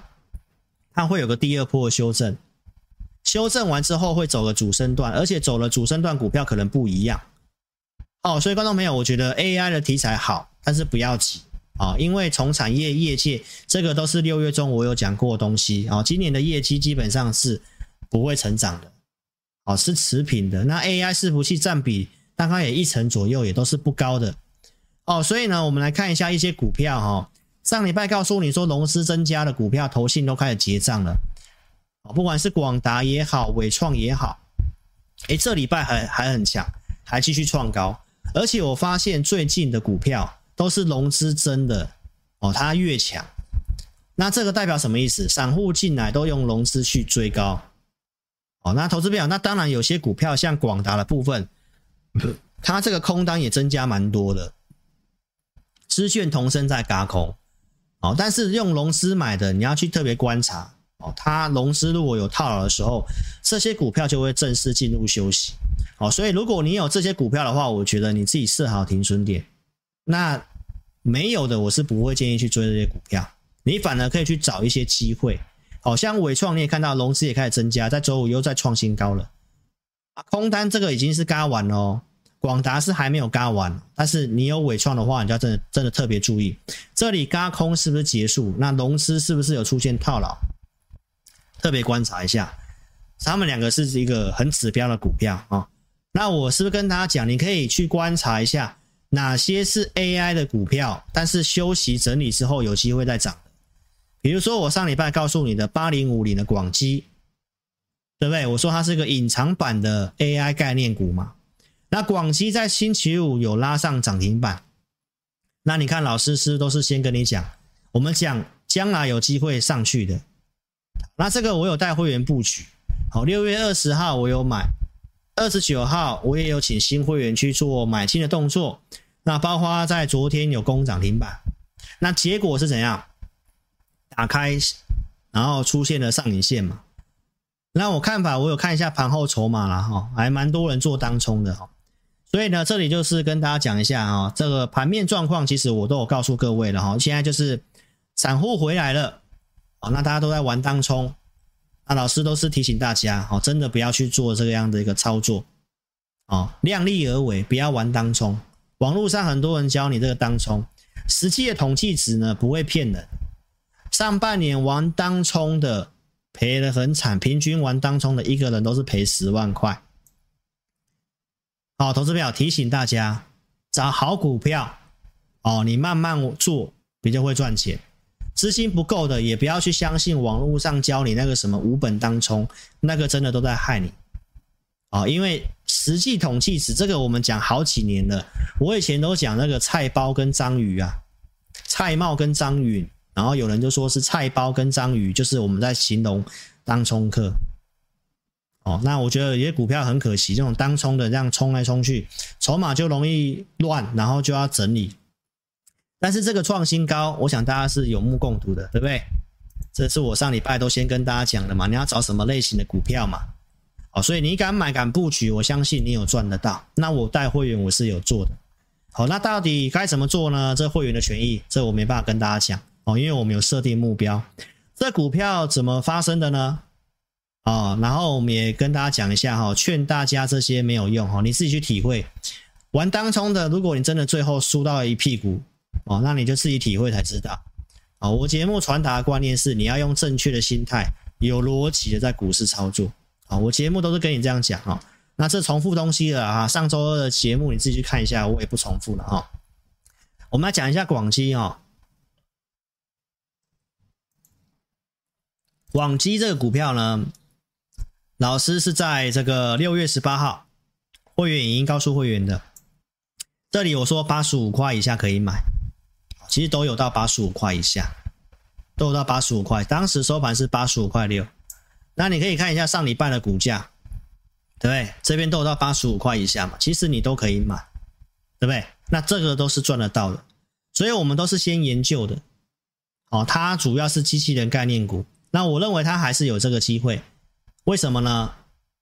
它会有个第二波修正。修正完之后会走个主升段，而且走了主升段股票可能不一样哦。所以观众朋友，我觉得 AI 的题材好，但是不要急啊，因为从产业业界这个都是六月中我有讲过的东西啊。今年的业绩基本上是不会成长的，哦，是持平的。那 AI 伺服器占比大概也一成左右，也都是不高的哦。所以呢，我们来看一下一些股票哈。上礼拜告诉你说融资增加的股票，投信都开始结账了。不管是广达也好，纬创也好，诶，这礼拜还还很强，还继续创高。而且我发现最近的股票都是融资增的哦，它越强，那这个代表什么意思？散户进来都用融资去追高。哦，那投资表，那当然有些股票像广达的部分，它这个空单也增加蛮多的。资券同生在轧空，哦，但是用融资买的，你要去特别观察哦。它融资如果有套牢的时候，这些股票就会正式进入休息。哦，所以如果你有这些股票的话，我觉得你自己设好停损点。那没有的，我是不会建议去追这些股票。你反而可以去找一些机会。好像伟创你也看到融资也开始增加，在周五又再创新高了。啊，空单这个已经是嘎完了哦。广达是还没有轧完，但是你有纬创的话，你就要真的真的特别注意，这里轧空是不是结束？那融资是不是有出现套牢？特别观察一下，他们两个是一个很指标的股票啊、那我是不是跟大家讲，你可以去观察一下哪些是 AI 的股票，但是休息整理之后有机会再涨？比如说我上礼拜告诉你的八零五零的广基，对不对？我说它是个隐藏版的 AI 概念股嘛。那广西在星期五有拉上涨停板，那你看老师是都是先跟你讲，我们讲将来有机会上去的。那这个我有带会员布局，好，六月二十号我有买，二十九号我也有请新会员去做买进的动作。那包括在昨天有攻涨停板，那结果是怎样？打开，然后出现了上影线嘛。那我看法，我有看一下盘后筹码了哈，还蛮多人做当冲的哈。所以呢，这里就是跟大家讲一下啊，这个盘面状况，其实我都有告诉各位了哈。现在就是散户回来了，啊，那大家都在玩当冲，那老师都是提醒大家，哦，真的不要去做这个样的一个操作，哦，量力而为，不要玩当冲。网络上很多人教你这个当冲，实际的统计值呢不会骗人。上半年玩当冲的赔得很惨，平均玩当冲的一个人都是赔十万块。好，投资票提醒大家，找好股票哦，你慢慢做比较会赚钱。资金不够的，也不要去相信网络上教你那个什么无本当冲，那个真的都在害你。哦，因为实际统计值这个我们讲好几年了，我以前都讲那个菜包跟章鱼啊，蔡瑁跟张允，然后有人就说是菜包跟章鱼，就是我们在形容当冲客。哦，那我觉得有些股票很可惜，这种当冲的这样冲来冲去，筹码就容易乱，然后就要整理。但是这个创新高，我想大家是有目共睹的，对不对？这是我上礼拜都先跟大家讲的嘛，你要找什么类型的股票嘛？哦，所以你敢买敢布局，我相信你有赚得到。那我带会员我是有做的。好，那到底该怎么做呢？这会员的权益，这我没办法跟大家讲哦，因为我们有设定目标。这股票怎么发生的呢？哦，然后我们也跟大家讲一下哈，劝大家这些没有用哈，你自己去体会。玩当冲的，如果你真的最后输到了一屁股哦，那你就自己体会才知道。哦，我节目传达的观念是，你要用正确的心态，有逻辑的在股市操作。啊，我节目都是跟你这样讲哈。那这重复东西了啊，上周二的节目你自己去看一下，我也不重复了哈。我们来讲一下广基哦。广基这个股票呢？老师是在这个六月十八号，会员已经告诉会员的。这里我说八十五块以下可以买，其实都有到八十五块以下，都有到八十五块。当时收盘是八十五块六，那你可以看一下上礼拜的股价，对不对？这边都有到八十五块以下嘛，其实你都可以买，对不对？那这个都是赚得到的，所以我们都是先研究的。哦，它主要是机器人概念股，那我认为它还是有这个机会。为什么呢？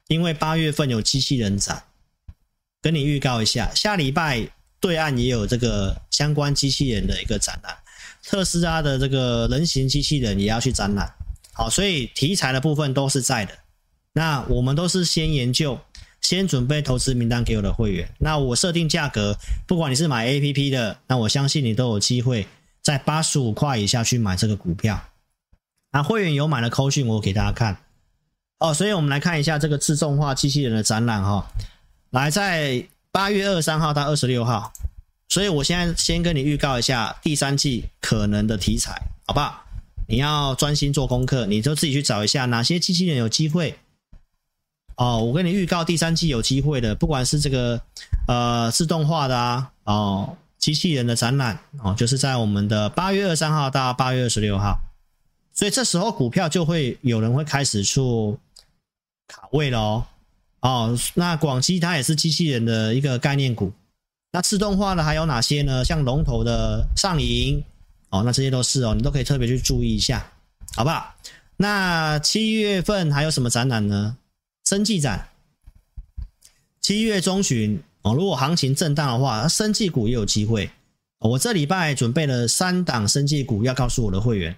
因为八月份有机器人展，跟你预告一下，下礼拜对岸也有这个相关机器人的一个展览，特斯拉的这个人形机器人也要去展览。好，所以题材的部分都是在的。那我们都是先研究，先准备投资名单给我的会员。那我设定价格，不管你是买 APP 的，那我相信你都有机会在八十五块以下去买这个股票。那会员有买的扣讯，我给大家看。哦，所以我们来看一下这个自动化机器人的展览哈，来在八月二三号到二十六号，所以我现在先跟你预告一下第三季可能的题材，好不好？你要专心做功课，你就自己去找一下哪些机器人有机会。哦，我跟你预告第三季有机会的，不管是这个呃自动化的啊，哦机器人的展览哦，就是在我们的八月二三号到八月二十六号，所以这时候股票就会有人会开始出。卡位了哦，哦，那广西它也是机器人的一个概念股。那自动化的还有哪些呢？像龙头的上银、哦，那这些都是哦，你都可以特别去注意一下，好不好？那七月份还有什么展览呢？生技展，七月中旬哦，如果行情震荡的话，生技股也有机会。我这礼拜准备了三档生技股要告诉我的会员，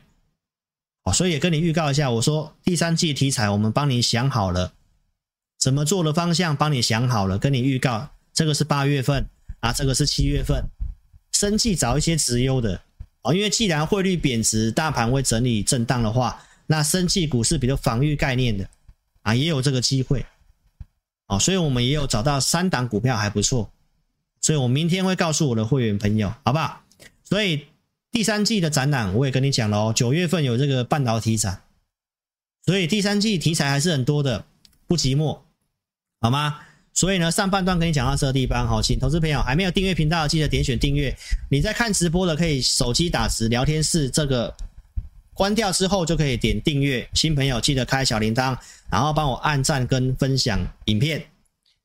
哦，所以也跟你预告一下，我说第三季题材我们帮你想好了，怎么做的方向帮你想好了，跟你预告，这个是八月份啊，这个是七月份，生计找一些直优的。哦，因为既然汇率贬值，大盘会整理震荡的话，那生计股是比较防御概念的啊，也有这个机会。哦，所以我们也有找到三档股票还不错，所以我明天会告诉我的会员朋友，好不好？所以第三季的展览我也跟你讲了哦，九月份有这个半导体展，所以第三季题材还是很多的，不寂寞，好吗？所以呢，上半段跟你讲到这个地方，好，请投资朋友还没有订阅频道，记得点选订阅。你在看直播的，可以手机打字聊天室这个关掉之后，就可以点订阅。新朋友记得开小铃铛，然后帮我按赞跟分享影片。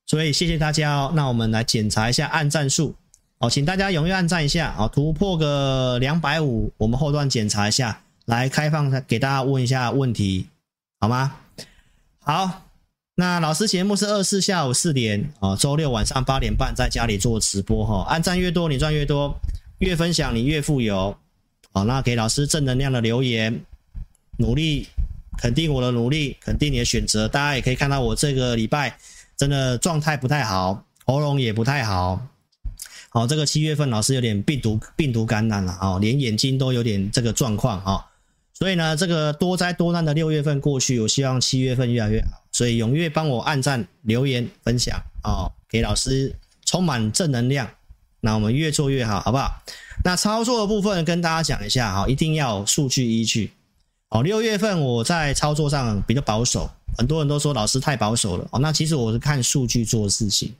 所以谢谢大家哦。那我们来检查一下按赞数，哦，请大家踊跃按赞一下，哦，突破个两百五，我们后段检查一下，来开放给大家问一下问题，好吗？好。那老师节目是二四下午四点啊，周六晚上八点半在家里做直播哈，按赞越多你赚越多，越分享你越富有，好，那给老师正能量的留言，努力肯定我的努力，肯定你的选择，大家也可以看到我这个礼拜真的状态不太好，喉咙也不太好，好，这个七月份老师有点病毒病毒感染了啊，连眼睛都有点这个状况啊。所以呢，这个多灾多难的六月份过去，我希望七月份越来越好。所以踊跃帮我按赞、留言、分享哦，给老师充满正能量。那我们越做越好，好不好？那操作的部分跟大家讲一下哈，一定要数据依据。哦，六月份我在操作上比较保守，很多人都说老师太保守了哦。那其实我是看数据做事情，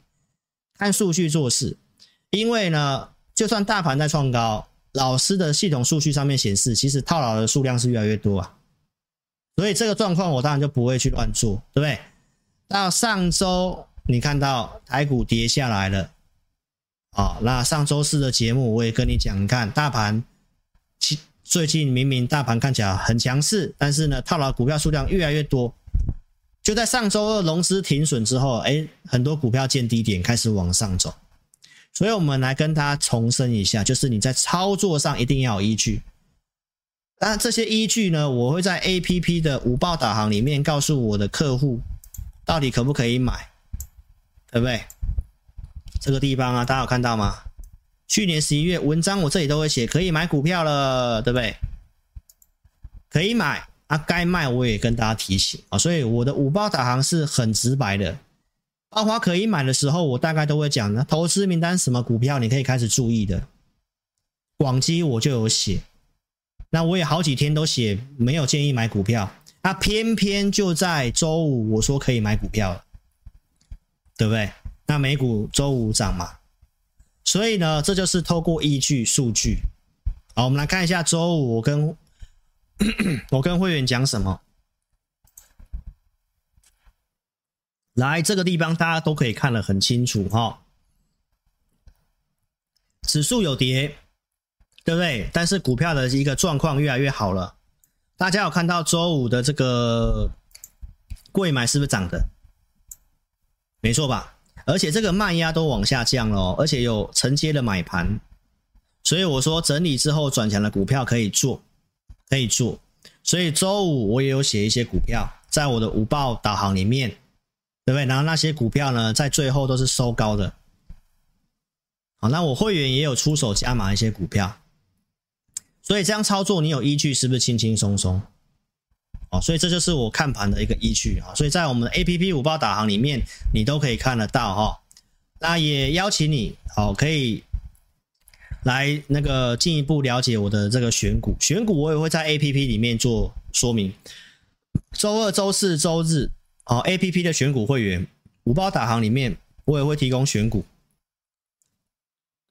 看数据做事。因为呢，就算大盘在创高。老师的系统数据上面显示，其实套牢的数量是越来越多啊，所以这个状况我当然就不会去乱做，对不对？到上周你看到台股跌下来了，啊，那上周四的节目我也跟你讲，你看大盘，其最近明明大盘看起来很强势，但是呢套牢股票数量越来越多，就在上周二融资停损之后，哎，很多股票见低点开始往上走。所以，我们来跟大家重申一下，就是你在操作上一定要有依据。那这些依据呢，我会在 APP 的五报导航里面告诉我的客户，到底可不可以买，对不对？这个地方啊，大家有看到吗？去年十一月文章我这里都会写，可以买股票了，对不对？可以买啊，该卖我也跟大家提醒啊，所以我的五报导航是很直白的。包括可以买的时候，我大概都会讲，呢投资名单什么股票你可以开始注意的。广基我就有写，那我也好几天都写没有建议买股票，那偏偏就在周五我说可以买股票了，对不对？那美股周五涨嘛，所以呢，这就是透过依据数据。好，我们来看一下周五我跟 我跟会员讲什么。来这个地方，大家都可以看得很清楚哈。指数有跌，对不对？但是股票的一个状况越来越好了。大家有看到周五的这个柜买是不是涨的？没错吧？而且这个卖压都往下降了，哦而且有承接的买盘。所以我说整理之后转强的股票可以做，可以做。所以周五我也有写一些股票在我的午报导航里面。对不对？然后那些股票呢，在最后都是收高的。好，那我会员也有出手加码一些股票，所以这样操作你有依据，是不是轻轻松松？哦，所以这就是我看盘的一个依据啊。所以在我们的 APP 五报导航里面，你都可以看得到哈。那也邀请你，好，可以来那个进一步了解我的这个选股。选股我也会在 APP 里面做说明。周二、周四、周日。哦，A P P 的选股会员五包导航里面，我也会提供选股。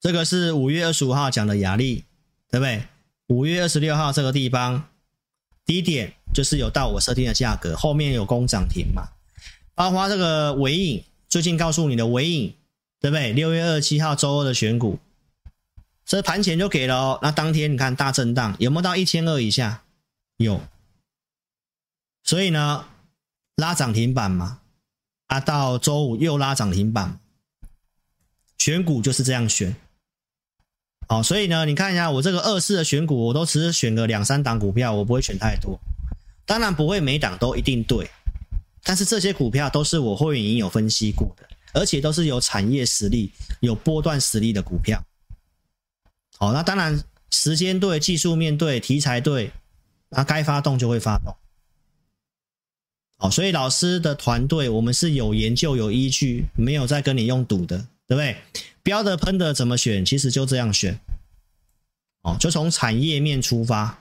这个是五月二十五号讲的亚力，对不对？五月二十六号这个地方低点就是有到我设定的价格，后面有攻涨停嘛。包括这个尾影，最近告诉你的尾影，对不对？六月二十七号周二的选股，这盘前就给了哦。那当天你看大震荡，有没有到一千二以下？有。所以呢，拉涨停板嘛，啊，到周五又拉涨停板，选股就是这样选。好，所以呢，你看一下我这个二四的选股，我都只是选个两三档股票，我不会选太多。当然不会每档都一定对，但是这些股票都是我会员已经有分析过的，而且都是有产业实力、有波段实力的股票。好，那当然时间对、技术面对、题材对，那该发动就会发动。所以老师的团队我们是有研究、有依据，没有在跟你用赌的，对不对？标的喷的怎么选？其实就这样选，哦，就从产业面出发。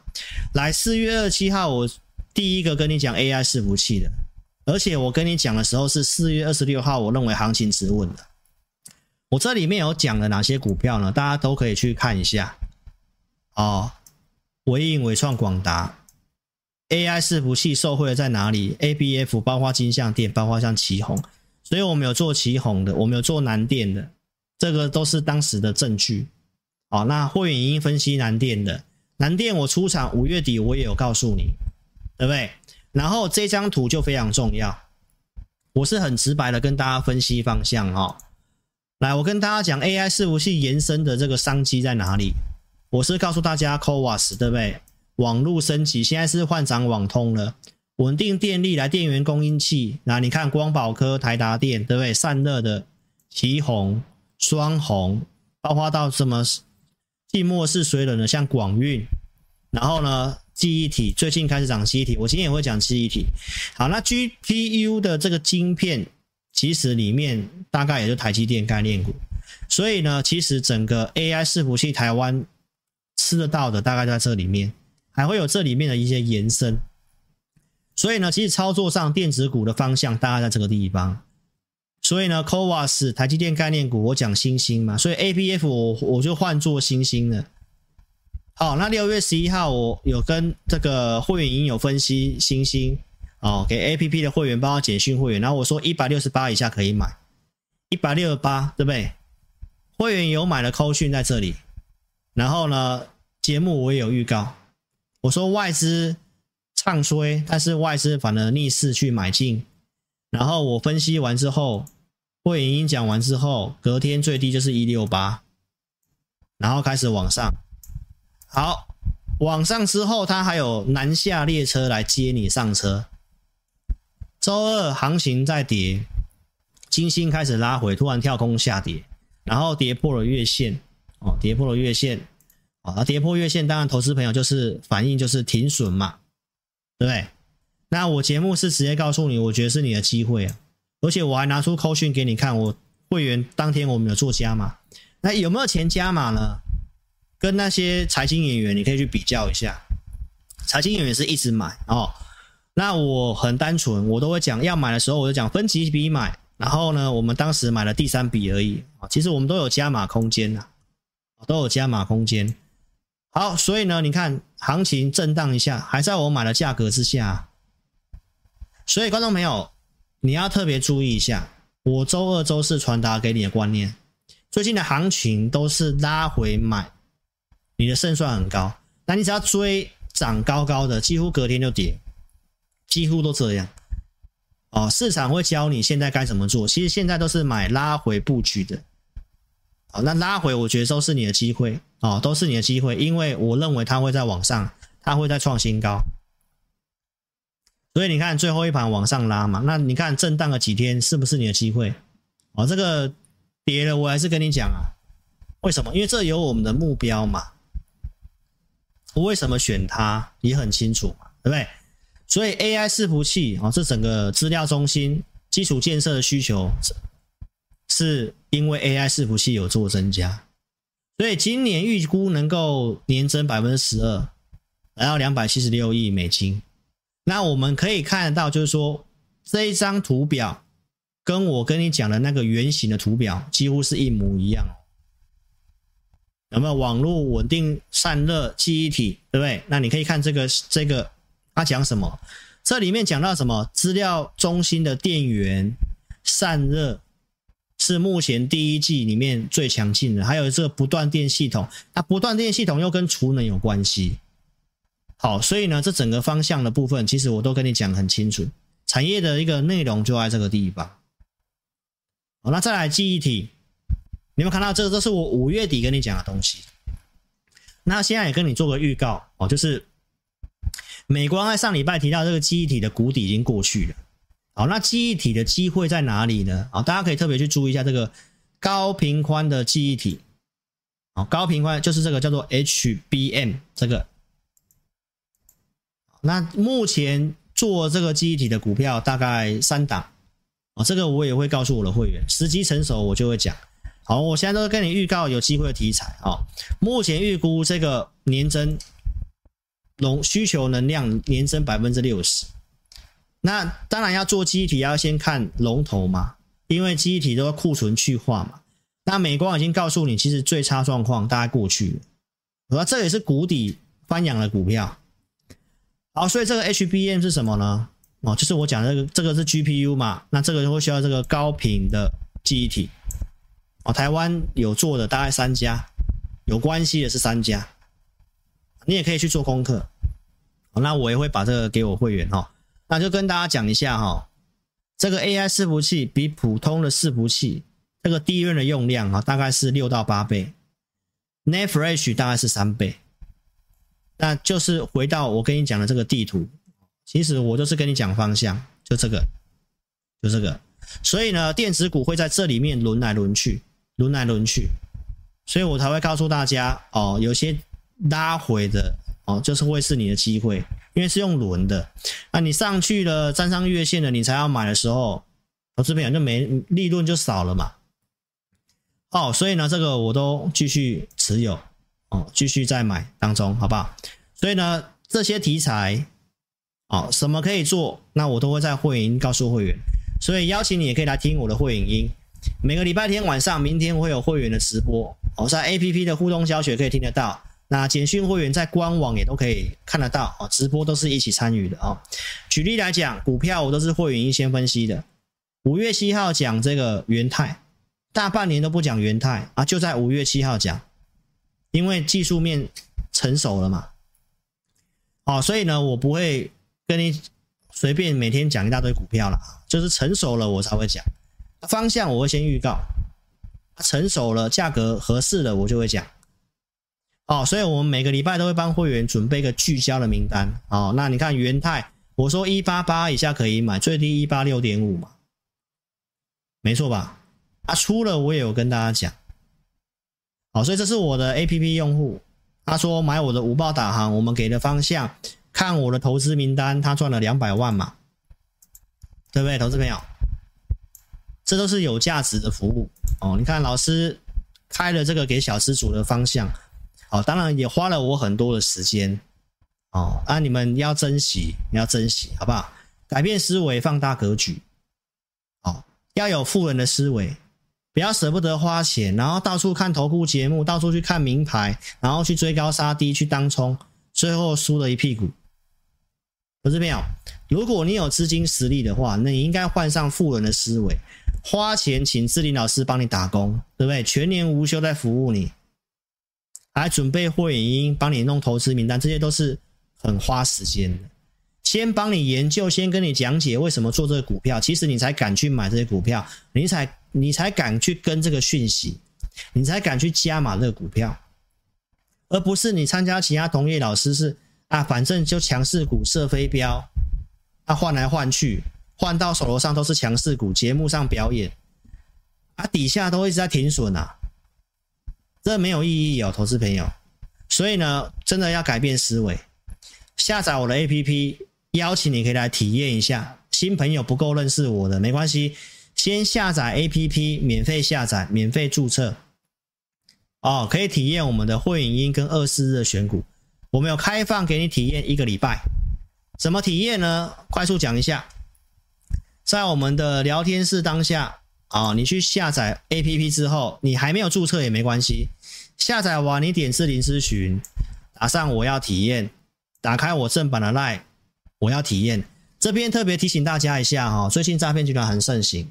来，四月二十七号，我第一个跟你讲 AI 伺服器的，而且我跟你讲的时候是四月二十六号，我认为行情止稳的。我这里面有讲了哪些股票呢？大家都可以去看一下。哦，纬颖、纬创、广达，AI 伺服器受惠的在哪里？ABF 包括金像店，包括像奇鋐，所以我们有做奇鋐的，我们有做南电的。这个都是当时的证据，好，那会员已经分析南电的，南电我出场五月底我也有告诉你，对不对？然后这张图就非常重要，我是很直白的跟大家分析方向哦。来，我跟大家讲 AI 伺服器延伸的这个商机在哪里？我是告诉大家 CoWoS 对不对？网络升级，现在是换掌网通了，稳定电力来电源供应器，那你看光宝科、台达电对不对？散热的奇鋐。双鸿，包括到什么寂寞是水冷的，像广运，然后呢，记忆体最近开始涨记忆体，我今天也会讲记忆体。好，那 GPU 的这个晶片，其实里面大概也就台积电概念股，所以呢，其实整个 AI 伺服器台湾吃得到的大概在这里面，还会有这里面的一些延伸。所以呢，其实操作上电子股的方向大概在这个地方。所以呢 c o w a s 台积电概念股，我讲星星嘛，所以 A P F 我我就换做星星了。好，那六月十一号我有跟这个会员营有分析星星哦，给 APP 的会员帮我简讯会员，然后我说一百六十八以下可以买，一百六十八对不对？会员有买的扣讯在这里，然后呢，节目我也有预告，我说外资唱衰，但是外资反而逆势去买进，然后我分析完之后。会员已经讲完之后，隔天最低就是一六八，然后开始往上。好，往上之后，它还有南下列车来接你上车。周二行情在跌，金星开始拉回，突然跳空下跌，然后跌破了月线。哦，跌破了月线。啊，跌破月线，当然投资朋友就是反应就是停损嘛，对不对？那我节目是直接告诉你，我觉得是你的机会啊。而且我还拿出扣讯给你看，我会员当天我们有做加码，那有没有钱加码呢？跟那些财经演员你可以去比较一下，财经演员是一直买哦，那我很单纯，我都会讲要买的时候我就讲分几笔买，然后呢，我们当时买了第三笔而已啊，其实我们都有加码空间呐，都有加码空间。好，所以呢，你看行情震荡一下，还在我买的价格之下，所以观众朋友。你要特别注意一下，我周二、周四传达给你的观念。最近的行情都是拉回买，你的胜算很高。那你只要追涨高高的，几乎隔天就跌，几乎都这样。哦，市场会教你现在该怎么做。其实现在都是买拉回布局的。好，那拉回我觉得都是你的机会哦，都是你的机会，因为我认为它会在往上，它会再创新高。所以你看最后一盘往上拉嘛，那你看震荡了几天，是不是你的机会？哦，这个跌了，我还是跟你讲啊，为什么？因为这有我们的目标嘛。我为什么选它也很清楚嘛，对不对？所以 AI 伺服器啊，这整个资料中心基础建设的需求，是因为 AI 伺服器有做增加，所以今年预估能够年增百分之十二，来到两百七十六亿美金。那我们可以看得到，就是说这一张图表跟我跟你讲的那个圆形的图表几乎是一模一样。有没有网络稳定散热记忆体，对不对？那你可以看这个这个，它讲什么？这里面讲到什么？资料中心的电源散热是目前第一季里面最强劲的，还有这个不断电系统，那不断电系统又跟储能有关系。好，所以呢，这整个方向的部分，其实我都跟你讲很清楚，产业的一个内容就在这个地方。好，那再来记忆体，你们看到这个，这是我五月底跟你讲的东西。那现在也跟你做个预告哦，就是美光在上礼拜提到这个记忆体的谷底已经过去了。好，那记忆体的机会在哪里呢？好，大家可以特别去注意一下这个高频宽的记忆体。好，高频宽就是这个叫做 HBM 这个。那目前做这个记忆体的股票大概三档。啊，这个我也会告诉我的会员，时机成熟我就会讲。好，我现在都是跟你预告有机会的题材啊。目前预估这个年增龙需求能量年增百分之六十。那当然要做记忆体，要先看龙头嘛，因为记忆体都要库存去化嘛。那美光已经告诉你，其实最差状况大概过去了，那这也是谷底翻扬的股票。好，所以这个 HBM 是什么呢？哦，就是我讲的这个，这个是 GPU 嘛，那这个就会需要这个高频的记忆体。哦，台湾有做的大概三家，有关系的是三家，你也可以去做功课。好，那我也会把这个给我会员哈。那就跟大家讲一下哈，这个 AI 伺服器比普通的伺服器这个 DRAM 的用量啊，大概是六到八倍，NAND Flash 大概是三倍。那就是回到我跟你讲的这个地图，其实我就是跟你讲方向，就这个，就这个。所以呢，电子股会在这里面轮来轮去，轮来轮去，所以我才会告诉大家哦，有些拉回的哦，就是会是你的机会。因为是用轮的，那你上去了，站上月线了，你才要买的时候，我这边就没利润就少了嘛。哦，所以呢，这个我都继续持有，哦，继续在买当中，好不好？所以呢，这些题材，哦，什么可以做，那我都会在会员告诉会员，所以邀请你也可以来听我的会员音，每个礼拜天晚上，明天会有会员的直播，哦，在 APP 的互动教学可以听得到。那简讯会员在官网也都可以看得到哦，直播都是一起参与的哦。举例来讲，股票我都是会员优先分析的。五月七号讲这个元泰，大半年都不讲元泰啊，就在五月七号讲，因为技术面成熟了嘛。哦，所以呢，我不会跟你随便每天讲一大堆股票了，就是成熟了我才会讲。方向我会先预告，成熟了价格合适了我就会讲。哦，所以我们每个礼拜都会帮会员准备一个聚焦的名单。哦，那你看元泰，我说一八八以下可以买，最低一八六点五嘛，没错吧？啊，出了我也有跟大家讲。好，所以这是我的 APP 用户，他说买我的五报导航，我们给的方向，看我的投资名单，他赚了两百万嘛，对不对，投资朋友？这都是有价值的服务哦。你看老师开了这个给小资主的方向。哦，当然也花了我很多的时间，哦，啊，你们要珍惜，你要珍惜，好不好？改变思维，放大格局，哦，要有富人的思维，不要舍不得花钱，然后到处看投顾节目，到处去看名牌，然后去追高杀低，去当冲，最后输了一屁股。不是没有，如果你有资金实力的话，那你应该换上富人的思维，花钱请志霖老师帮你打工，对不对？全年无休在服务你。还准备会员音，帮你弄投资名单，这些都是很花时间的。先帮你研究，先跟你讲解为什么做这个股票，其实你才敢去买这些股票，你才你才敢去跟这个讯息，你才敢去加码这个股票，而不是你参加其他同业老师是啊，反正就强势股射飞镖，啊换来换去，换到手头上都是强势股，节目上表演，啊底下都一直在停损啊。这没有意义哦，投资朋友。所以呢，真的要改变思维。下载我的 APP，邀请你可以来体验一下。新朋友不够认识我的没关系，先下载 APP，免费下载，免费注册。哦，可以体验我们的会影音跟二四日的选股。我们有开放给你体验一个礼拜。怎么体验呢？快速讲一下，在我们的聊天室当下。啊、哦，你去下载 APP 之后，你还没有注册也没关系。下载完，你点志霖咨询，打上我要体验，打开我正版的 LINE，我要体验。这边特别提醒大家一下哈，最近诈骗集团很盛行，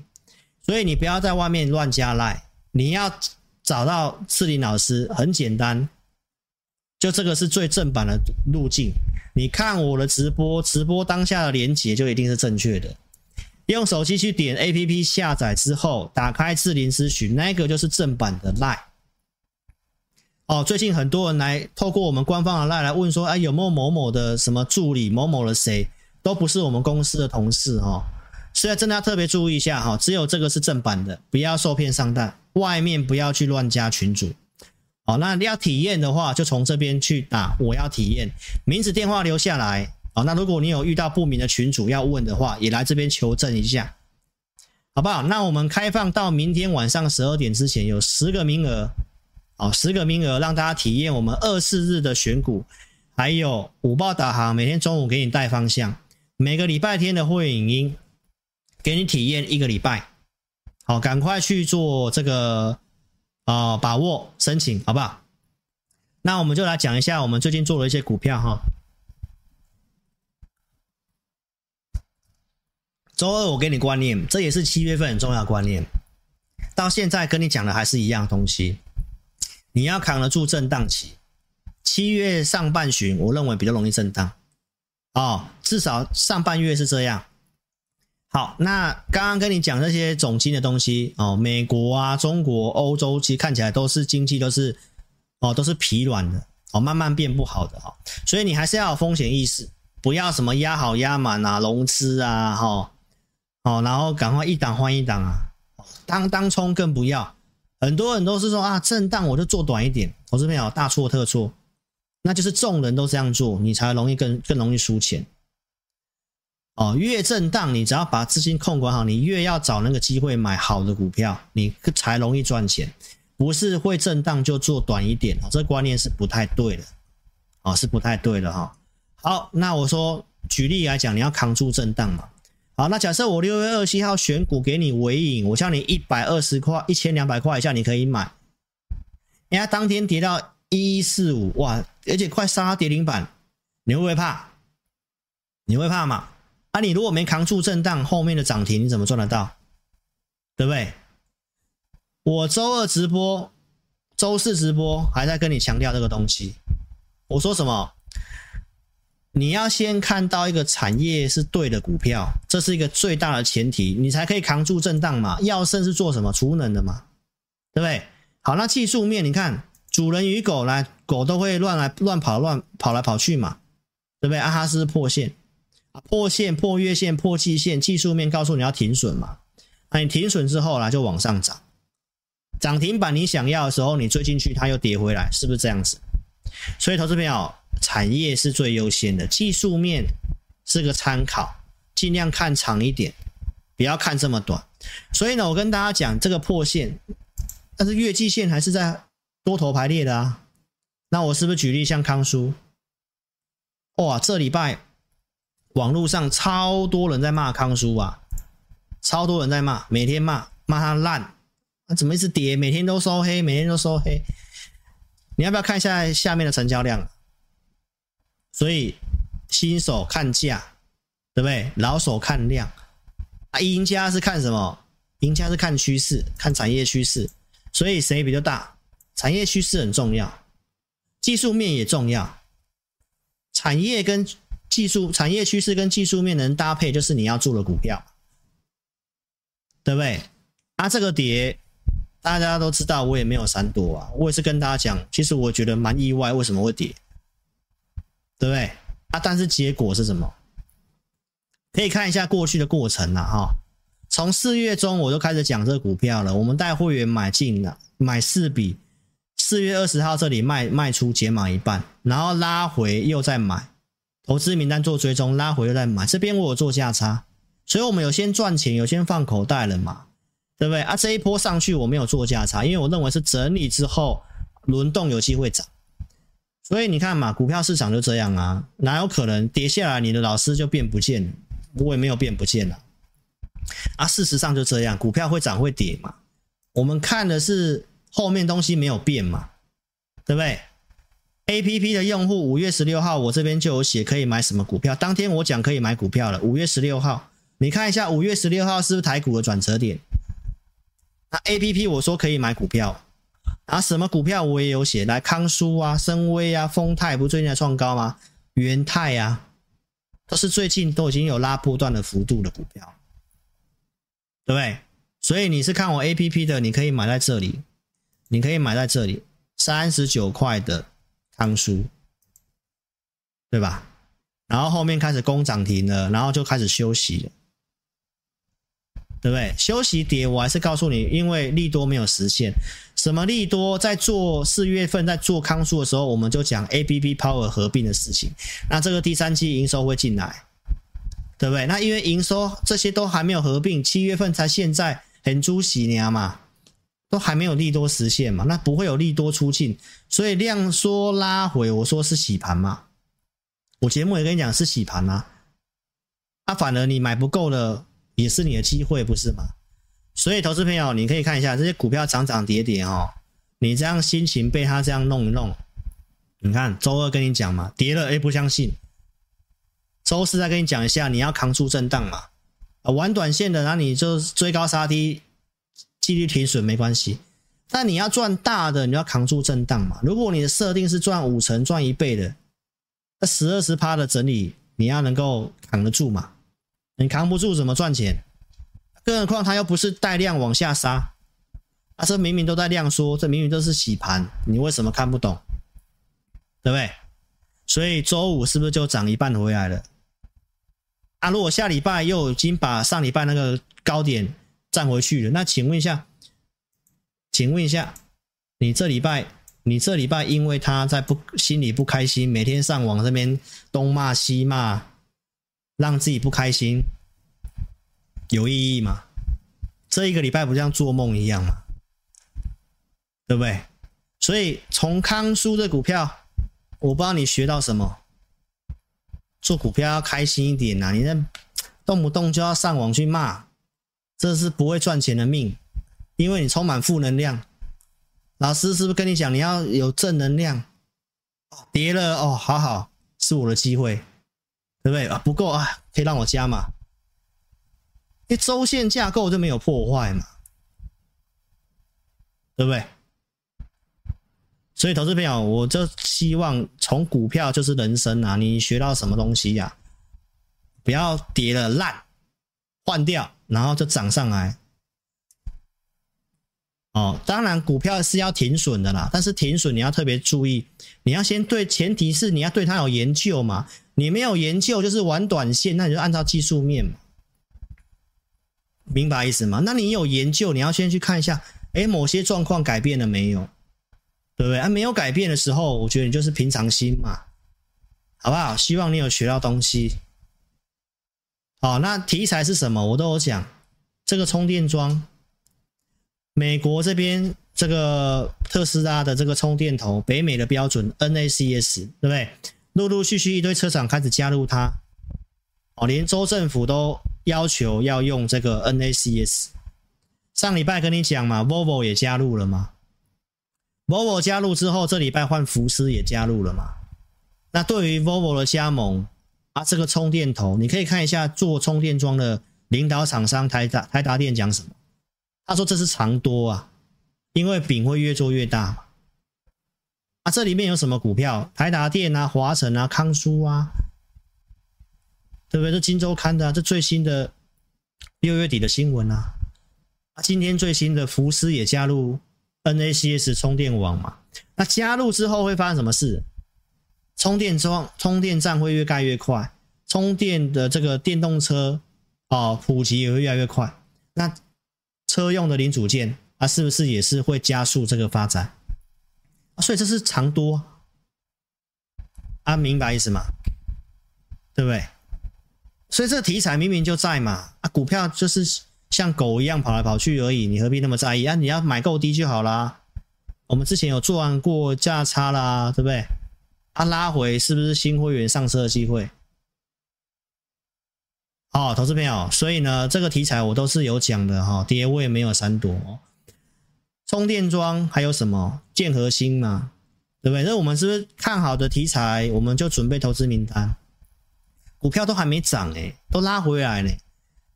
所以你不要在外面乱加赖，你要找到士林老师，很简单，就这个是最正版的路径。你看我的直播，直播当下的连接就一定是正确的。用手机去点 APP 下载之后，打开智林咨询，那个就是正版的 LINE。哦，最近很多人来透过我们官方的 LINE 来问说，哎，有没有某某的什么助理，某某的谁，都不是我们公司的同事哦。所以真的要特别注意一下哈，只有这个是正版的，不要受骗上当，外面不要去乱加群主。好，那你要体验的话，就从这边去打，我要体验，名字电话留下来。好，那如果你有遇到不明的群主要问的话，也来这边求证一下，好不好？那我们开放到明天晚上十二点之前有十个名额，好，十个名额让大家体验我们二四日的选股，还有午报导航，每天中午给你带方向，每个礼拜天的会影音给你体验一个礼拜，好，赶快去做这个啊、呃，把握申请，好不好？那我们就来讲一下我们最近做的一些股票哈。周二我给你观念，这也是七月份很重要的观念。到现在跟你讲的还是一样东西，你要扛得住震荡期。七月上半旬我认为比较容易震荡，哦，至少上半月是这样。好，那刚刚跟你讲这些总经的东西哦，美国啊、中国、欧洲，其实看起来都是经济都是哦都是疲软的哦，慢慢变不好的、哦，所以你还是要有风险意识，不要什么压好压满啊、融资啊哈。哦，然后赶快一档换一档啊！当当冲更不要，很多人都是说啊，震荡我就做短一点。我这边有大错特错，那就是众人都这样做，你才容易更更容易输钱。哦，越震荡，你只要把资金控管好，你越要找那个机会买好的股票，你才容易赚钱。不是会震荡就做短一点，这观念是不太对的，哦，是不太对的哈。好，那我说举例来讲，你要扛住震荡嘛。好，那假设我六月二十七号选股给你尾影，我叫你一百二十块、一千两百块以下你可以买。人家当天跌到一一四五，哇，而且快杀跌停板，你会不会怕？你会怕吗？啊，你如果没扛住震荡，后面的涨停你怎么赚得到？对不对？我周二直播，周四直播还在跟你强调这个东西。我说什么？你要先看到一个产业是对的股票，这是一个最大的前提，你才可以扛住震荡嘛。耀盛是做什么？储能的嘛，对不对？好，那技术面，你看主人与狗来，狗都会乱来乱跑乱跑来跑去嘛，对不对？阿哈斯破线，破线破月线破季线，技术面告诉你要停损嘛，那你停损之后呢，就往上涨，涨停板你想要的时候，你追进去，它又跌回来，是不是这样子？所以投资朋友。产业是最优先的，技术面是个参考，尽量看长一点，不要看这么短。所以呢，我跟大家讲这个破线，但是月季线还是在多头排列的啊。那我是不是举例像康叔？哇，这礼拜网络上超多人在骂康叔啊，超多人在骂，每天骂骂他烂，那怎么一直跌？每天都收黑，每天都收黑。你要不要看一下下面的成交量？所以新手看价，对不对？老手看量啊，赢家是看什么？赢家是看趋势，看产业趋势。所以谁比较大？产业趋势很重要，技术面也重要。产业跟技术，产业趋势跟技术面能搭配，就是你要做的股票，对不对？啊，这个跌，大家都知道，我也没有闪躲啊，我也是跟大家讲，其实我觉得蛮意外，为什么会跌？对不对啊？但是结果是什么？可以看一下过去的过程了哈。从四月中我就开始讲这个股票了，我们带会员买进了，买四笔，四月二十号这里卖卖出减码一半，然后拉回又再买，投资名单做追踪，拉回又再买，这边我有做价差，所以我们有先赚钱，有先放口袋了嘛，对不对啊？这一波上去我没有做价差，因为我认为是整理之后轮动有机会涨。所以你看嘛，股票市场就这样啊，哪有可能跌下来你的老师就变不见了？我也没有变不见了啊。事实上就这样，股票会涨会跌嘛。我们看的是后面东西没有变嘛，对不对？APP 的用户五月十六号，我这边就有写可以买什么股票。当天我讲可以买股票了，五月十六号，你看一下五月十六号是不是台股的转折点？那 A P P 我说可以买股票，啊，什么股票我也有写，来康舒啊、深威啊、丰泰不最近在创高吗？元泰啊，都是最近都已经有拉波段的幅度的股票，对不对？所以你是看我 A P P 的，你可以买在这里，你可以买在这里，三十九块的康舒，对吧？然后后面开始攻涨停了，然后就开始休息了，对不对？休息跌，我还是告诉你，因为利多没有实现。什么利多？在做四月份在做康舒的时候，我们就讲 A B B Power 合并的事情。那这个第三期营收会进来，对不对？那因为营收这些都还没有合并，七月份才现在。很猪喜年嘛，都还没有利多实现嘛，那不会有利多出尽，所以量缩拉回，我说是洗盘嘛。我节目也跟你讲是洗盘啊，啊，反而你买不够了，也是你的机会，不是吗？所以投资朋友，你可以看一下这些股票涨涨跌跌哦，你这样心情被他这样弄一弄，你看周二跟你讲嘛，跌了诶，不相信，周四再跟你讲一下，你要扛住震荡嘛。啊，玩短线的，那你就追高杀低，纪律停损没关系。但你要赚大的，你要扛住震荡嘛。如果你的设定是赚五成、赚一倍的，那十二十趴的整理，你要能够扛得住嘛。你扛不住怎么赚钱？更何况它又不是带量往下杀，啊，这明明都在量缩，这明明都是洗盘，你为什么看不懂？对不对？所以周五是不是就涨一半回来了？啊，如果下礼拜又已经把上礼拜那个高点站回去了，那请问一下，请问一下，你这礼拜，你这礼拜因为他在不心里不开心，每天上网这边东骂西骂，让自己不开心，有意义吗？这一个礼拜不像做梦一样吗？对不对？所以从康叔的股票，我不知道你学到什么。做股票要开心一点呐、啊！你那动不动就要上网去骂，这是不会赚钱的命，因为你充满负能量。老师是不是跟你讲，你要有正能量？跌了哦，好好，是我的机会，对不对啊？不够啊，可以让我加嘛？因为周线架构就没有破坏嘛，对不对？所以，投资朋友，我就希望从股票就是人生啊！你学到什么东西呀、啊？不要跌了烂，换掉，然后就涨上来。哦，当然股票是要停损的啦，但是停损你要特别注意，你要先对，前提是你要对它有研究嘛。你没有研究就是玩短线，那你就按照技术面嘛，明白意思吗？那你有研究，你要先去看一下，哎，某些状况改变了没有？对不对？啊，没有改变的时候，我觉得你就是平常心嘛，好不好？希望你有学到东西。好，那题材是什么？我都有讲。这个充电桩，美国这边这个特斯拉的这个充电头，北美的标准 NACS，对不对？陆陆续续一堆车厂开始加入它，哦，连州政府都要求要用这个 NACS。上礼拜跟你讲嘛，Volvo 也加入了嘛。Volvo 加入之后，这礼拜换福斯也加入了嘛？那对于 Volvo 的加盟啊，这个充电头，你可以看一下做充电桩的领导厂商台达台达电讲什么？他说这是长多啊，因为饼会越做越大嘛。啊，这里面有什么股票？台达电啊、华晨啊、康舒啊，对不对？这今周刊的，这最新的六月底的新闻啊。啊，今天最新的福斯也加入。NACS 充电网嘛，那加入之后会发生什么事？充电桩、充电站会越盖越快，充电的这个电动车哦，普及也会越来越快。那车用的零组件啊，是不是也是会加速这个发展？所以这是长多啊，明白意思吗？对不对？所以这个题材明明就在嘛，啊，股票就是。像狗一样跑来跑去而已，你何必那么在意啊？你要买够低就好啦。我们之前有做完过价差啦，对不对？啊，拉回是不是新会员上车的机会？好，投资朋友，所以呢，这个题材我都是有讲的哈，跌位没有闪躲。充电桩还有什么建和兴嘛，对不对？那我们是不是看好的题材，我们就准备投资名单？股票都还没涨诶，都拉回来呢。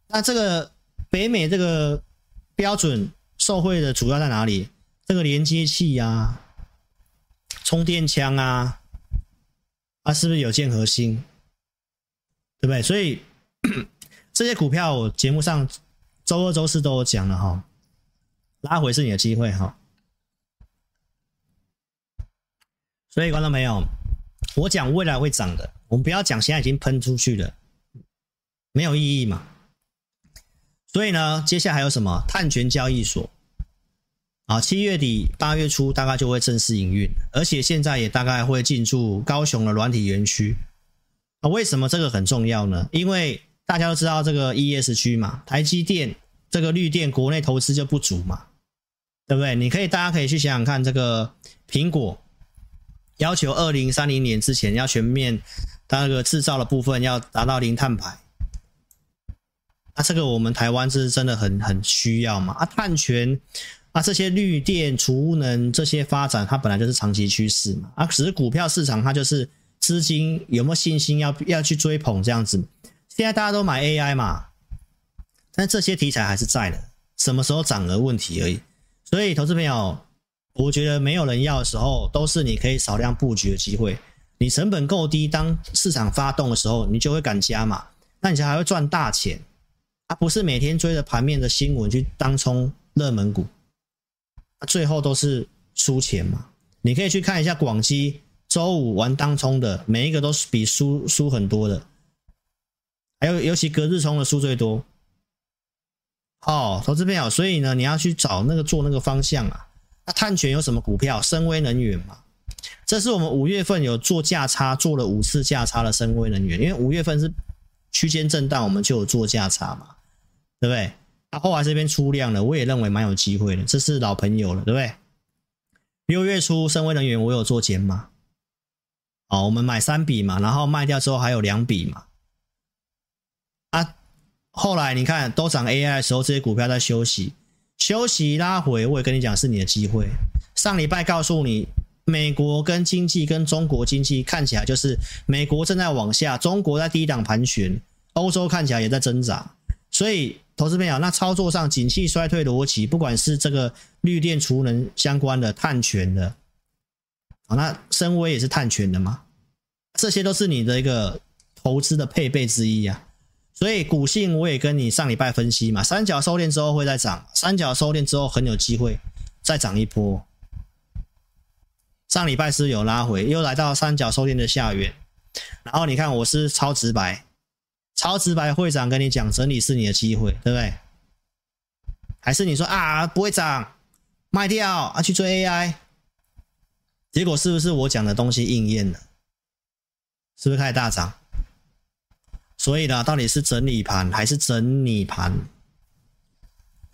那这个。北美这个标准受惠的主要在哪里？这个连接器啊，充电枪啊，啊，是不是有建核心？对不对？所以 这些股票，我节目上周二、周四都有讲了哈，拉回是你的机会哈。所以观众朋友，我讲未来会涨的，我们不要讲现在已经喷出去了，没有意义嘛。所以呢，接下来还有什么？碳权交易所啊，七月底八月初大概就会正式营运，而且现在也大概会进驻高雄的软体园区。啊，为什么这个很重要呢？因为大家都知道这个 ESG 嘛，台积电这个绿电国内投资就不足嘛，对不对？你可以，大家可以去想想看，这个苹果要求二零三零年之前要全面，它那个制造的部分要达到零碳排。那、啊、这个我们台湾是真的很很需要嘛？啊，碳权啊，这些绿电、储能这些发展，它本来就是长期趋势嘛。啊，只是股票市场它就是资金有没有信心要要去追捧这样子。现在大家都买 AI 嘛，但这些题材还是在的，什么时候涨的问题而已。所以，投资朋友，我觉得没有人要的时候，都是你可以少量布局的机会。你成本够低，当市场发动的时候，你就会敢加嘛，那你才还会赚大钱。啊，不是每天追着盘面的新闻去当冲热门股，最后都是输钱嘛。你可以去看一下广基，周五玩当冲的，每一个都是比输输很多的，还有尤其隔日冲的输最多。哦，投资朋友，所以呢，你要去找那个做那个方向啊。那碳权有什么股票？深威能源嘛，这是我们五月份有做价差，做了五次价差的深威能源，因为五月份是区间震荡，我们就有做价差嘛。对不对？那、啊、后来这边出量了，我也认为蛮有机会的。这是老朋友了，对不对？六月初深威能源我有做减码，哦，我们买三笔嘛，然后卖掉之后还有两笔嘛。啊，后来你看都涨 AI 的时候，这些股票在休息，休息拉回，我也跟你讲是你的机会。上礼拜告诉你，美国跟经济跟中国经济看起来就是美国正在往下，中国在低档盘旋，欧洲看起来也在挣扎，所以。投资朋友，那操作上景气衰退逻辑，不管是这个绿电储能相关的碳权的，啊，那深威也是碳权的嘛，这些都是你的一个投资的配备之一啊。所以股性我也跟你上礼拜分析嘛，三角收敛之后会再涨，三角收敛之后很有机会再涨一波。上礼拜是有拉回，又来到三角收敛的下缘，然后你看我是超直白。超直白会长跟你讲，整理是你的机会，对不对？还是你说啊，不会涨，卖掉啊，去追 AI，结果是不是我讲的东西应验了？是不是开始大涨？所以呢，到底是整理盘还是整理盘？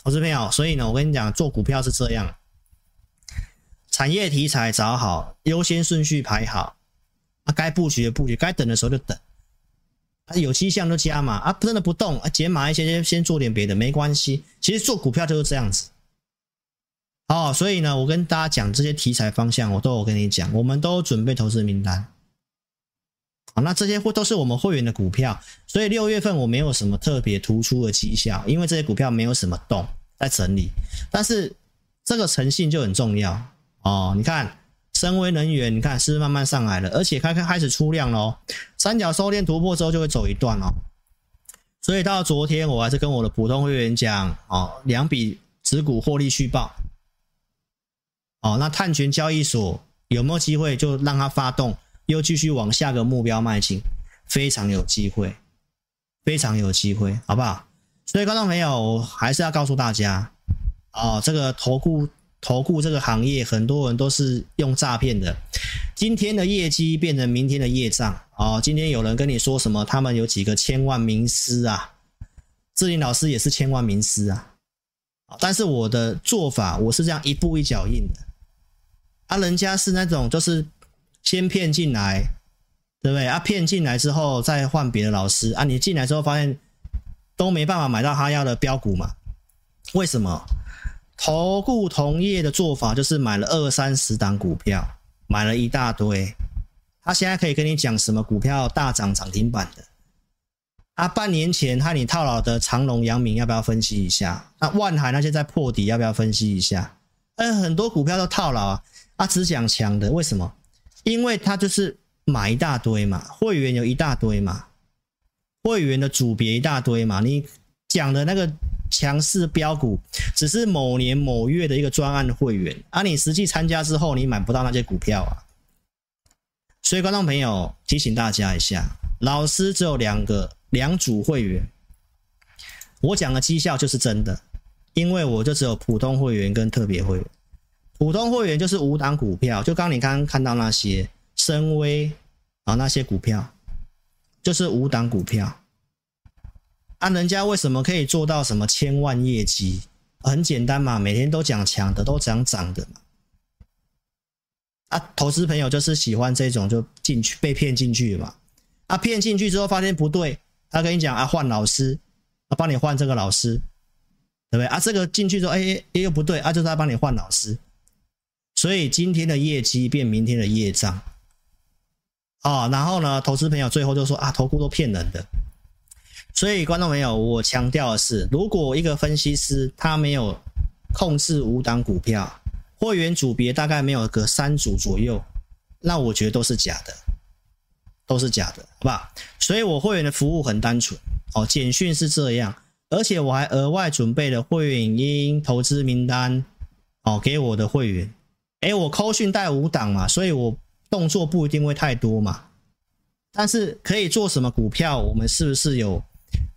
投资朋友，所以呢，我跟你讲，做股票是这样，产业题材找好，优先顺序排好，啊，该布局的布局，该等的时候就等。啊，有迹象就加码啊，真的不动啊，减码一些，先先做点别的，没关系。其实做股票就是这样子。哦，所以呢，我跟大家讲这些题材方向，我都有跟你讲，我们都准备投资名单。好，那这些会都是我们会员的股票，所以六月份我没有什么特别突出的绩效，因为这些股票没有什么动，在整理。但是这个诚信就很重要哦，你看。深威能源，你看是慢慢上来了？而且开开开始出量喽，三角收敛突破之后就会走一段哦。所以到昨天我还是跟我的普通会员讲哦，两笔持股获利续报。哦，那碳权交易所有没有机会就让它发动，又继续往下个目标迈进？非常有机会，非常有机会，好不好？所以观众朋友，还是要告诉大家哦，这个投顾。投顾这个行业，很多人都是用诈骗的。今天的业绩变成明天的业障哦。今天有人跟你说什么？他们有几个千万名师啊？志林老师也是千万名师啊。但是我的做法，我是这样一步一脚印的。啊，人家是那种就是先骗进来，对不对？啊，骗进来之后再换别的老师啊。你进来之后发现都没办法买到他要的标股嘛？为什么？投顾同业的做法就是买了二三十档股票，买了一大堆。他现在可以跟你讲什么股票大涨涨停板的，啊，半年前和你套牢的长隆、阳明要不要分析一下？那万海那些在破底要不要分析一下？呃，很多股票都套牢啊，啊，只讲强的，为什么？因为他就是买一大堆嘛，会员有一大堆嘛，会员的组别一大堆嘛，你讲的那个强势标股，只是某年某月的一个专案会员，啊，你实际参加之后，你买不到那些股票啊。所以，观众朋友提醒大家一下，老师只有两个两组会员，我讲的绩效就是真的，因为我就只有普通会员跟特别会员。普通会员就是五档股票，就刚你刚刚看到那些深威啊那些股票，就是五档股票。啊，人家为什么可以做到什么千万业绩？很简单嘛，每天都讲强的，都讲涨的嘛。啊，投资朋友就是喜欢这种，就进去被骗进去嘛。啊，骗进去之后发现不对，他跟你讲啊，换老师，啊，帮你换这个老师，对不对？啊，这个进去之后，哎，又不对，啊，就是他帮你换老师。所以今天的业绩变明天的业障。啊，然后呢，投资朋友最后就说啊，投顾都骗人的。所以观众朋友，我强调的是，如果一个分析师他没有控制五档股票。会员组别大概没有个三组左右，那我觉得都是假的，都是假的，好吧？所以我会员的服务很单纯哦，简讯是这样，而且我还额外准备了会员影音投资名单哦，给我的会员。诶，我扣讯带五档嘛，所以我动作不一定会太多嘛，但是可以做什么股票，我们是不是有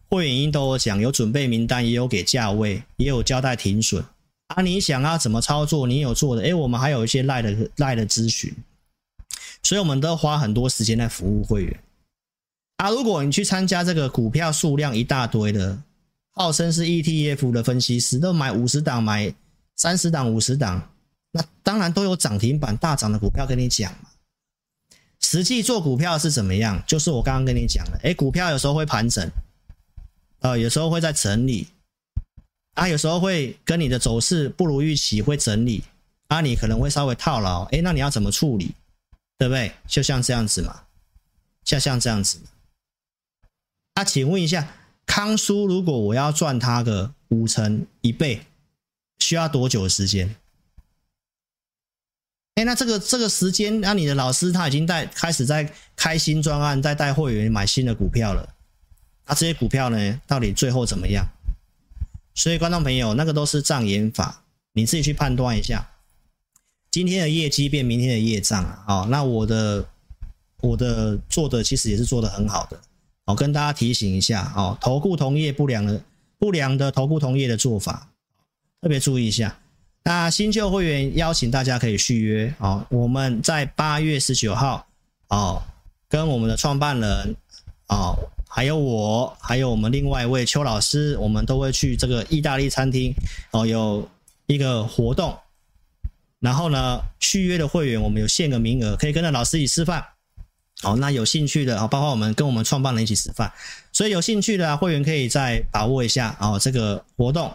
会员音都有讲，有准备名单，也有给价位，也有交代停损。啊，你想要怎么操作？你有做的？诶，我们还有一些赖的赖的咨询，所以我们都花很多时间在服务会员。啊，如果你去参加这个股票数量一大堆的，号称是 ETF 的分析师，都买五十档，买三十档，五十档，那当然都有涨停板大涨的股票跟你讲嘛。实际做股票是怎么样？就是我刚刚跟你讲的，哎，股票有时候会盘整，呃，有时候会在整理。啊，有时候会跟你的走势不如预期，会整理，啊，你可能会稍微套牢，哎，那你要怎么处理？对不对？就像这样子嘛，像像这样子。啊，请问一下，康叔如果我要赚它个五成一倍，需要多久时间？诶，那这个这个时间，那你的老师他已经在开始在开新专案，在带会员买新的股票了，那这些股票呢，到底最后怎么样？所以，观众朋友，那个都是障眼法，你自己去判断一下。今天的业绩变明天的业障啊！好，那我的我的做的其实也是做得很好的。好，跟大家提醒一下哦，投顾同业不良的不良的投顾同业的做法，特别注意一下。那新旧会员邀请大家可以续约哦，我们在八月十九号哦，跟我们的创办人哦。还有我，还有我们另外一位邱老师，我们都会去这个意大利餐厅哦，有一个活动。然后呢，续约的会员我们有限个名额，可以跟着老师一起吃饭。哦，那有兴趣的啊，包括我们跟我们创办人一起吃饭，所以有兴趣的啊，会员可以再把握一下哦，这个活动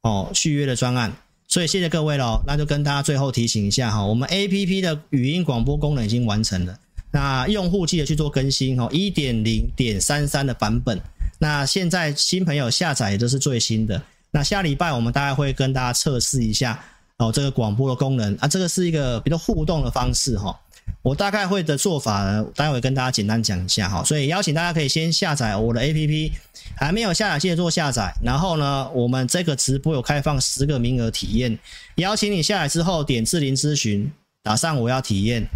哦，续约的专案。所以谢谢各位喽，那就跟大家最后提醒一下哈，我们 APP 的语音广播功能已经完成了。那用户记得去做更新哦，一点零点三三的版本。那现在新朋友下载也都是最新的。那下礼拜我们大概会跟大家测试一下哦，这个广播的功能啊，这个是一个比较互动的方式哈。我大概会的做法呢，待会跟大家简单讲一下哈。所以邀请大家可以先下载我的 APP，还没有下载记得做下载。然后呢，我们这个直播有开放十个名额体验，邀请你下来之后点智霖咨询，打上我要体验，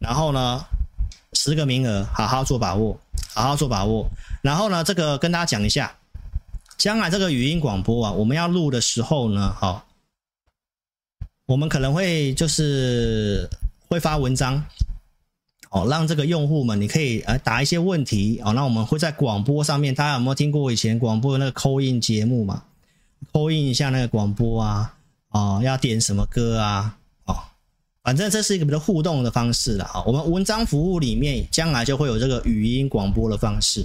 然后呢。十个名额，好好做把握，好好做把握。然后呢，这个跟大家讲一下，将来这个语音广播啊，我们要录的时候呢，好，我们可能会就是会发文章，哦，让这个用户们你可以呃答一些问题，哦，那我们会在广播上面，大家有没有听过以前广播的那个 call in 节目嘛？call in 一下那个广播啊，哦，要点什么歌啊？哦反正这是一个比较互动的方式了啊，我们文章服务里面将来就会有这个语音广播的方式，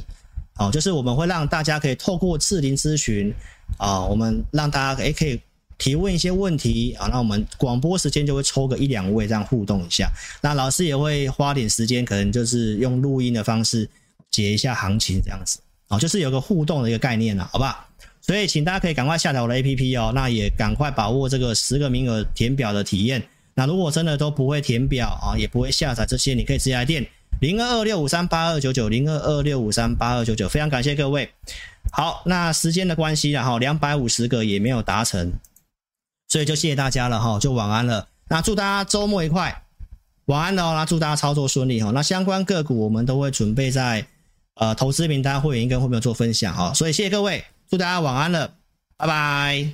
哦，就是我们会让大家可以透过智霖咨询啊，我们让大家诶可以提问一些问题啊，那我们广播时间就会抽个一两位这样互动一下，那老师也会花点时间，可能就是用录音的方式解一下行情这样子，哦，就是有个互动的一个概念了，好不好？所以请大家可以赶快下载我的 APP 哦，那也赶快把握这个十个名额填表的体验。那如果真的都不会填表啊，也不会下载这些，你可以直接来电零二二六五三八二九九零二二六五三八二九九，非常感谢各位。好，那时间的关系然后，两百五十个也没有达成，所以就谢谢大家了哈，就晚安了。那祝大家周末愉快，晚安哦。那祝大家操作顺利哈。那相关个股我们都会准备在呃投资名单会员跟会员做分享哈。所以谢谢各位，祝大家晚安了，拜拜。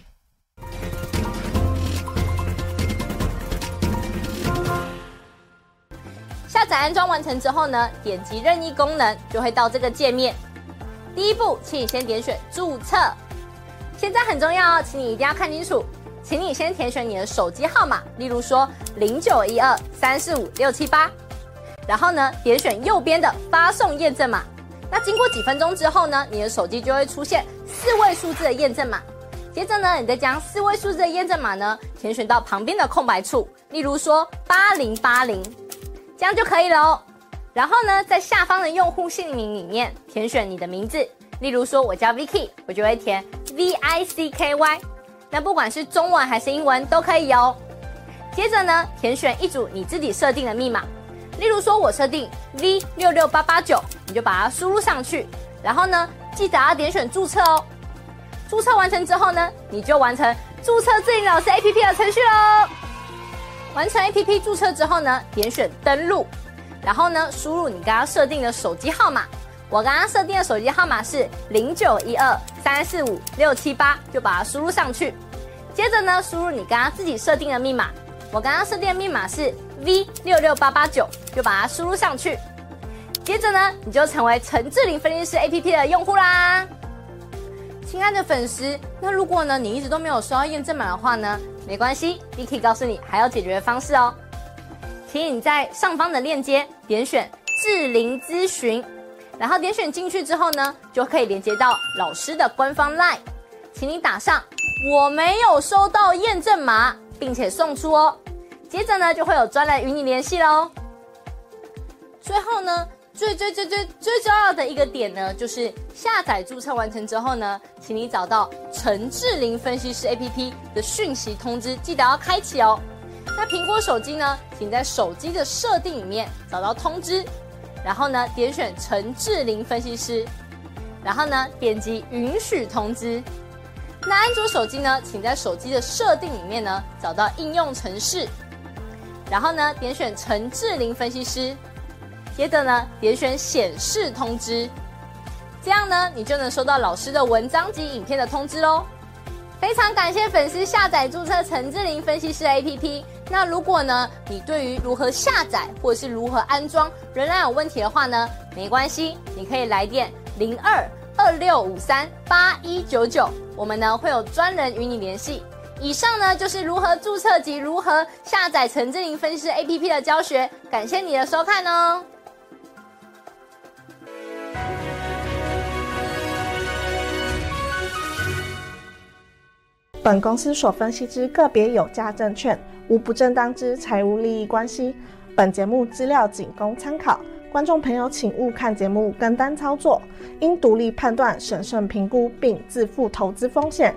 下载安装完成之后呢，点击任意功能就会到这个界面。第一步，请你先点选注册。现在很重要哦，请你一定要看清楚。请你先填选你的手机号码，例如说零九一二三四五六七八，然后呢，点选右边的发送验证码。那经过几分钟之后呢，你的手机就会出现四位数字的验证码。接着呢，你再将四位数字的验证码呢填选到旁边的空白处，例如说八零八零，这样就可以了。然后呢，在下方的用户姓名里面填选你的名字，例如说我叫 Vicky，我就会填 V I C K Y。那不管是中文还是英文都可以哦。接着呢，填选一组你自己设定的密码，例如说我设定 V 六六八八九，你就把它输入上去。然后呢，记得要点选注册哦。注册完成之后呢，你就完成注册智霖老师 APP 的程序喽。完成 APP 注册之后呢，点选登录。然后呢，输入你刚刚设定的手机号码。我刚刚设定的手机号码是零九一二三四五六七八，就把它输入上去。接着呢，输入你刚刚自己设定的密码。我刚刚设定的密码是 V 六六八八九，就把它输入上去。接着呢，你就成为陈智霖分析师 APP 的用户啦。亲爱的粉丝，那如果呢，你一直都没有收到验证码的话呢，没关系，Vicky 告诉你还有解决的方式哦。请你在上方的链接点选智霖咨询，然后点选进去之后呢，就可以连接到老师的官方 LINE，请你打上我没有收到验证码，并且送出哦。接着呢，就会有专人与你联系喽。最后呢，最最最最最重要的一个点呢，就是下载注册完成之后呢，请你找到陈智霖分析师 APP 的讯息通知，记得要开启哦。那苹果手机呢，请在手机的设定里面找到通知，然后呢，点选陈智霖分析师，然后呢，点击允许通知。那安卓手机呢，请在手机的设定里面呢找到应用程式，然后呢，点选陈智霖分析师，接着呢，点选显示通知，这样呢，你就能收到老师的文章及影片的通知喽。非常感谢粉丝下载注册陈智霖分析师 APP。那如果呢，你对于如何下载或者是如何安装仍然有问题的话呢，没关系，你可以来电零二二六五三八一九九，我们呢会有专人与你联系。以上呢就是如何注册及如何下载陈智霖分析师 APP 的教学，感谢你的收看哦。本公司所分析之个别有价证券，无不正当之财务利益关系。本节目资料仅供参考，观众朋友请勿看节目跟单操作，应独立判断、审慎评估并自负投资风险。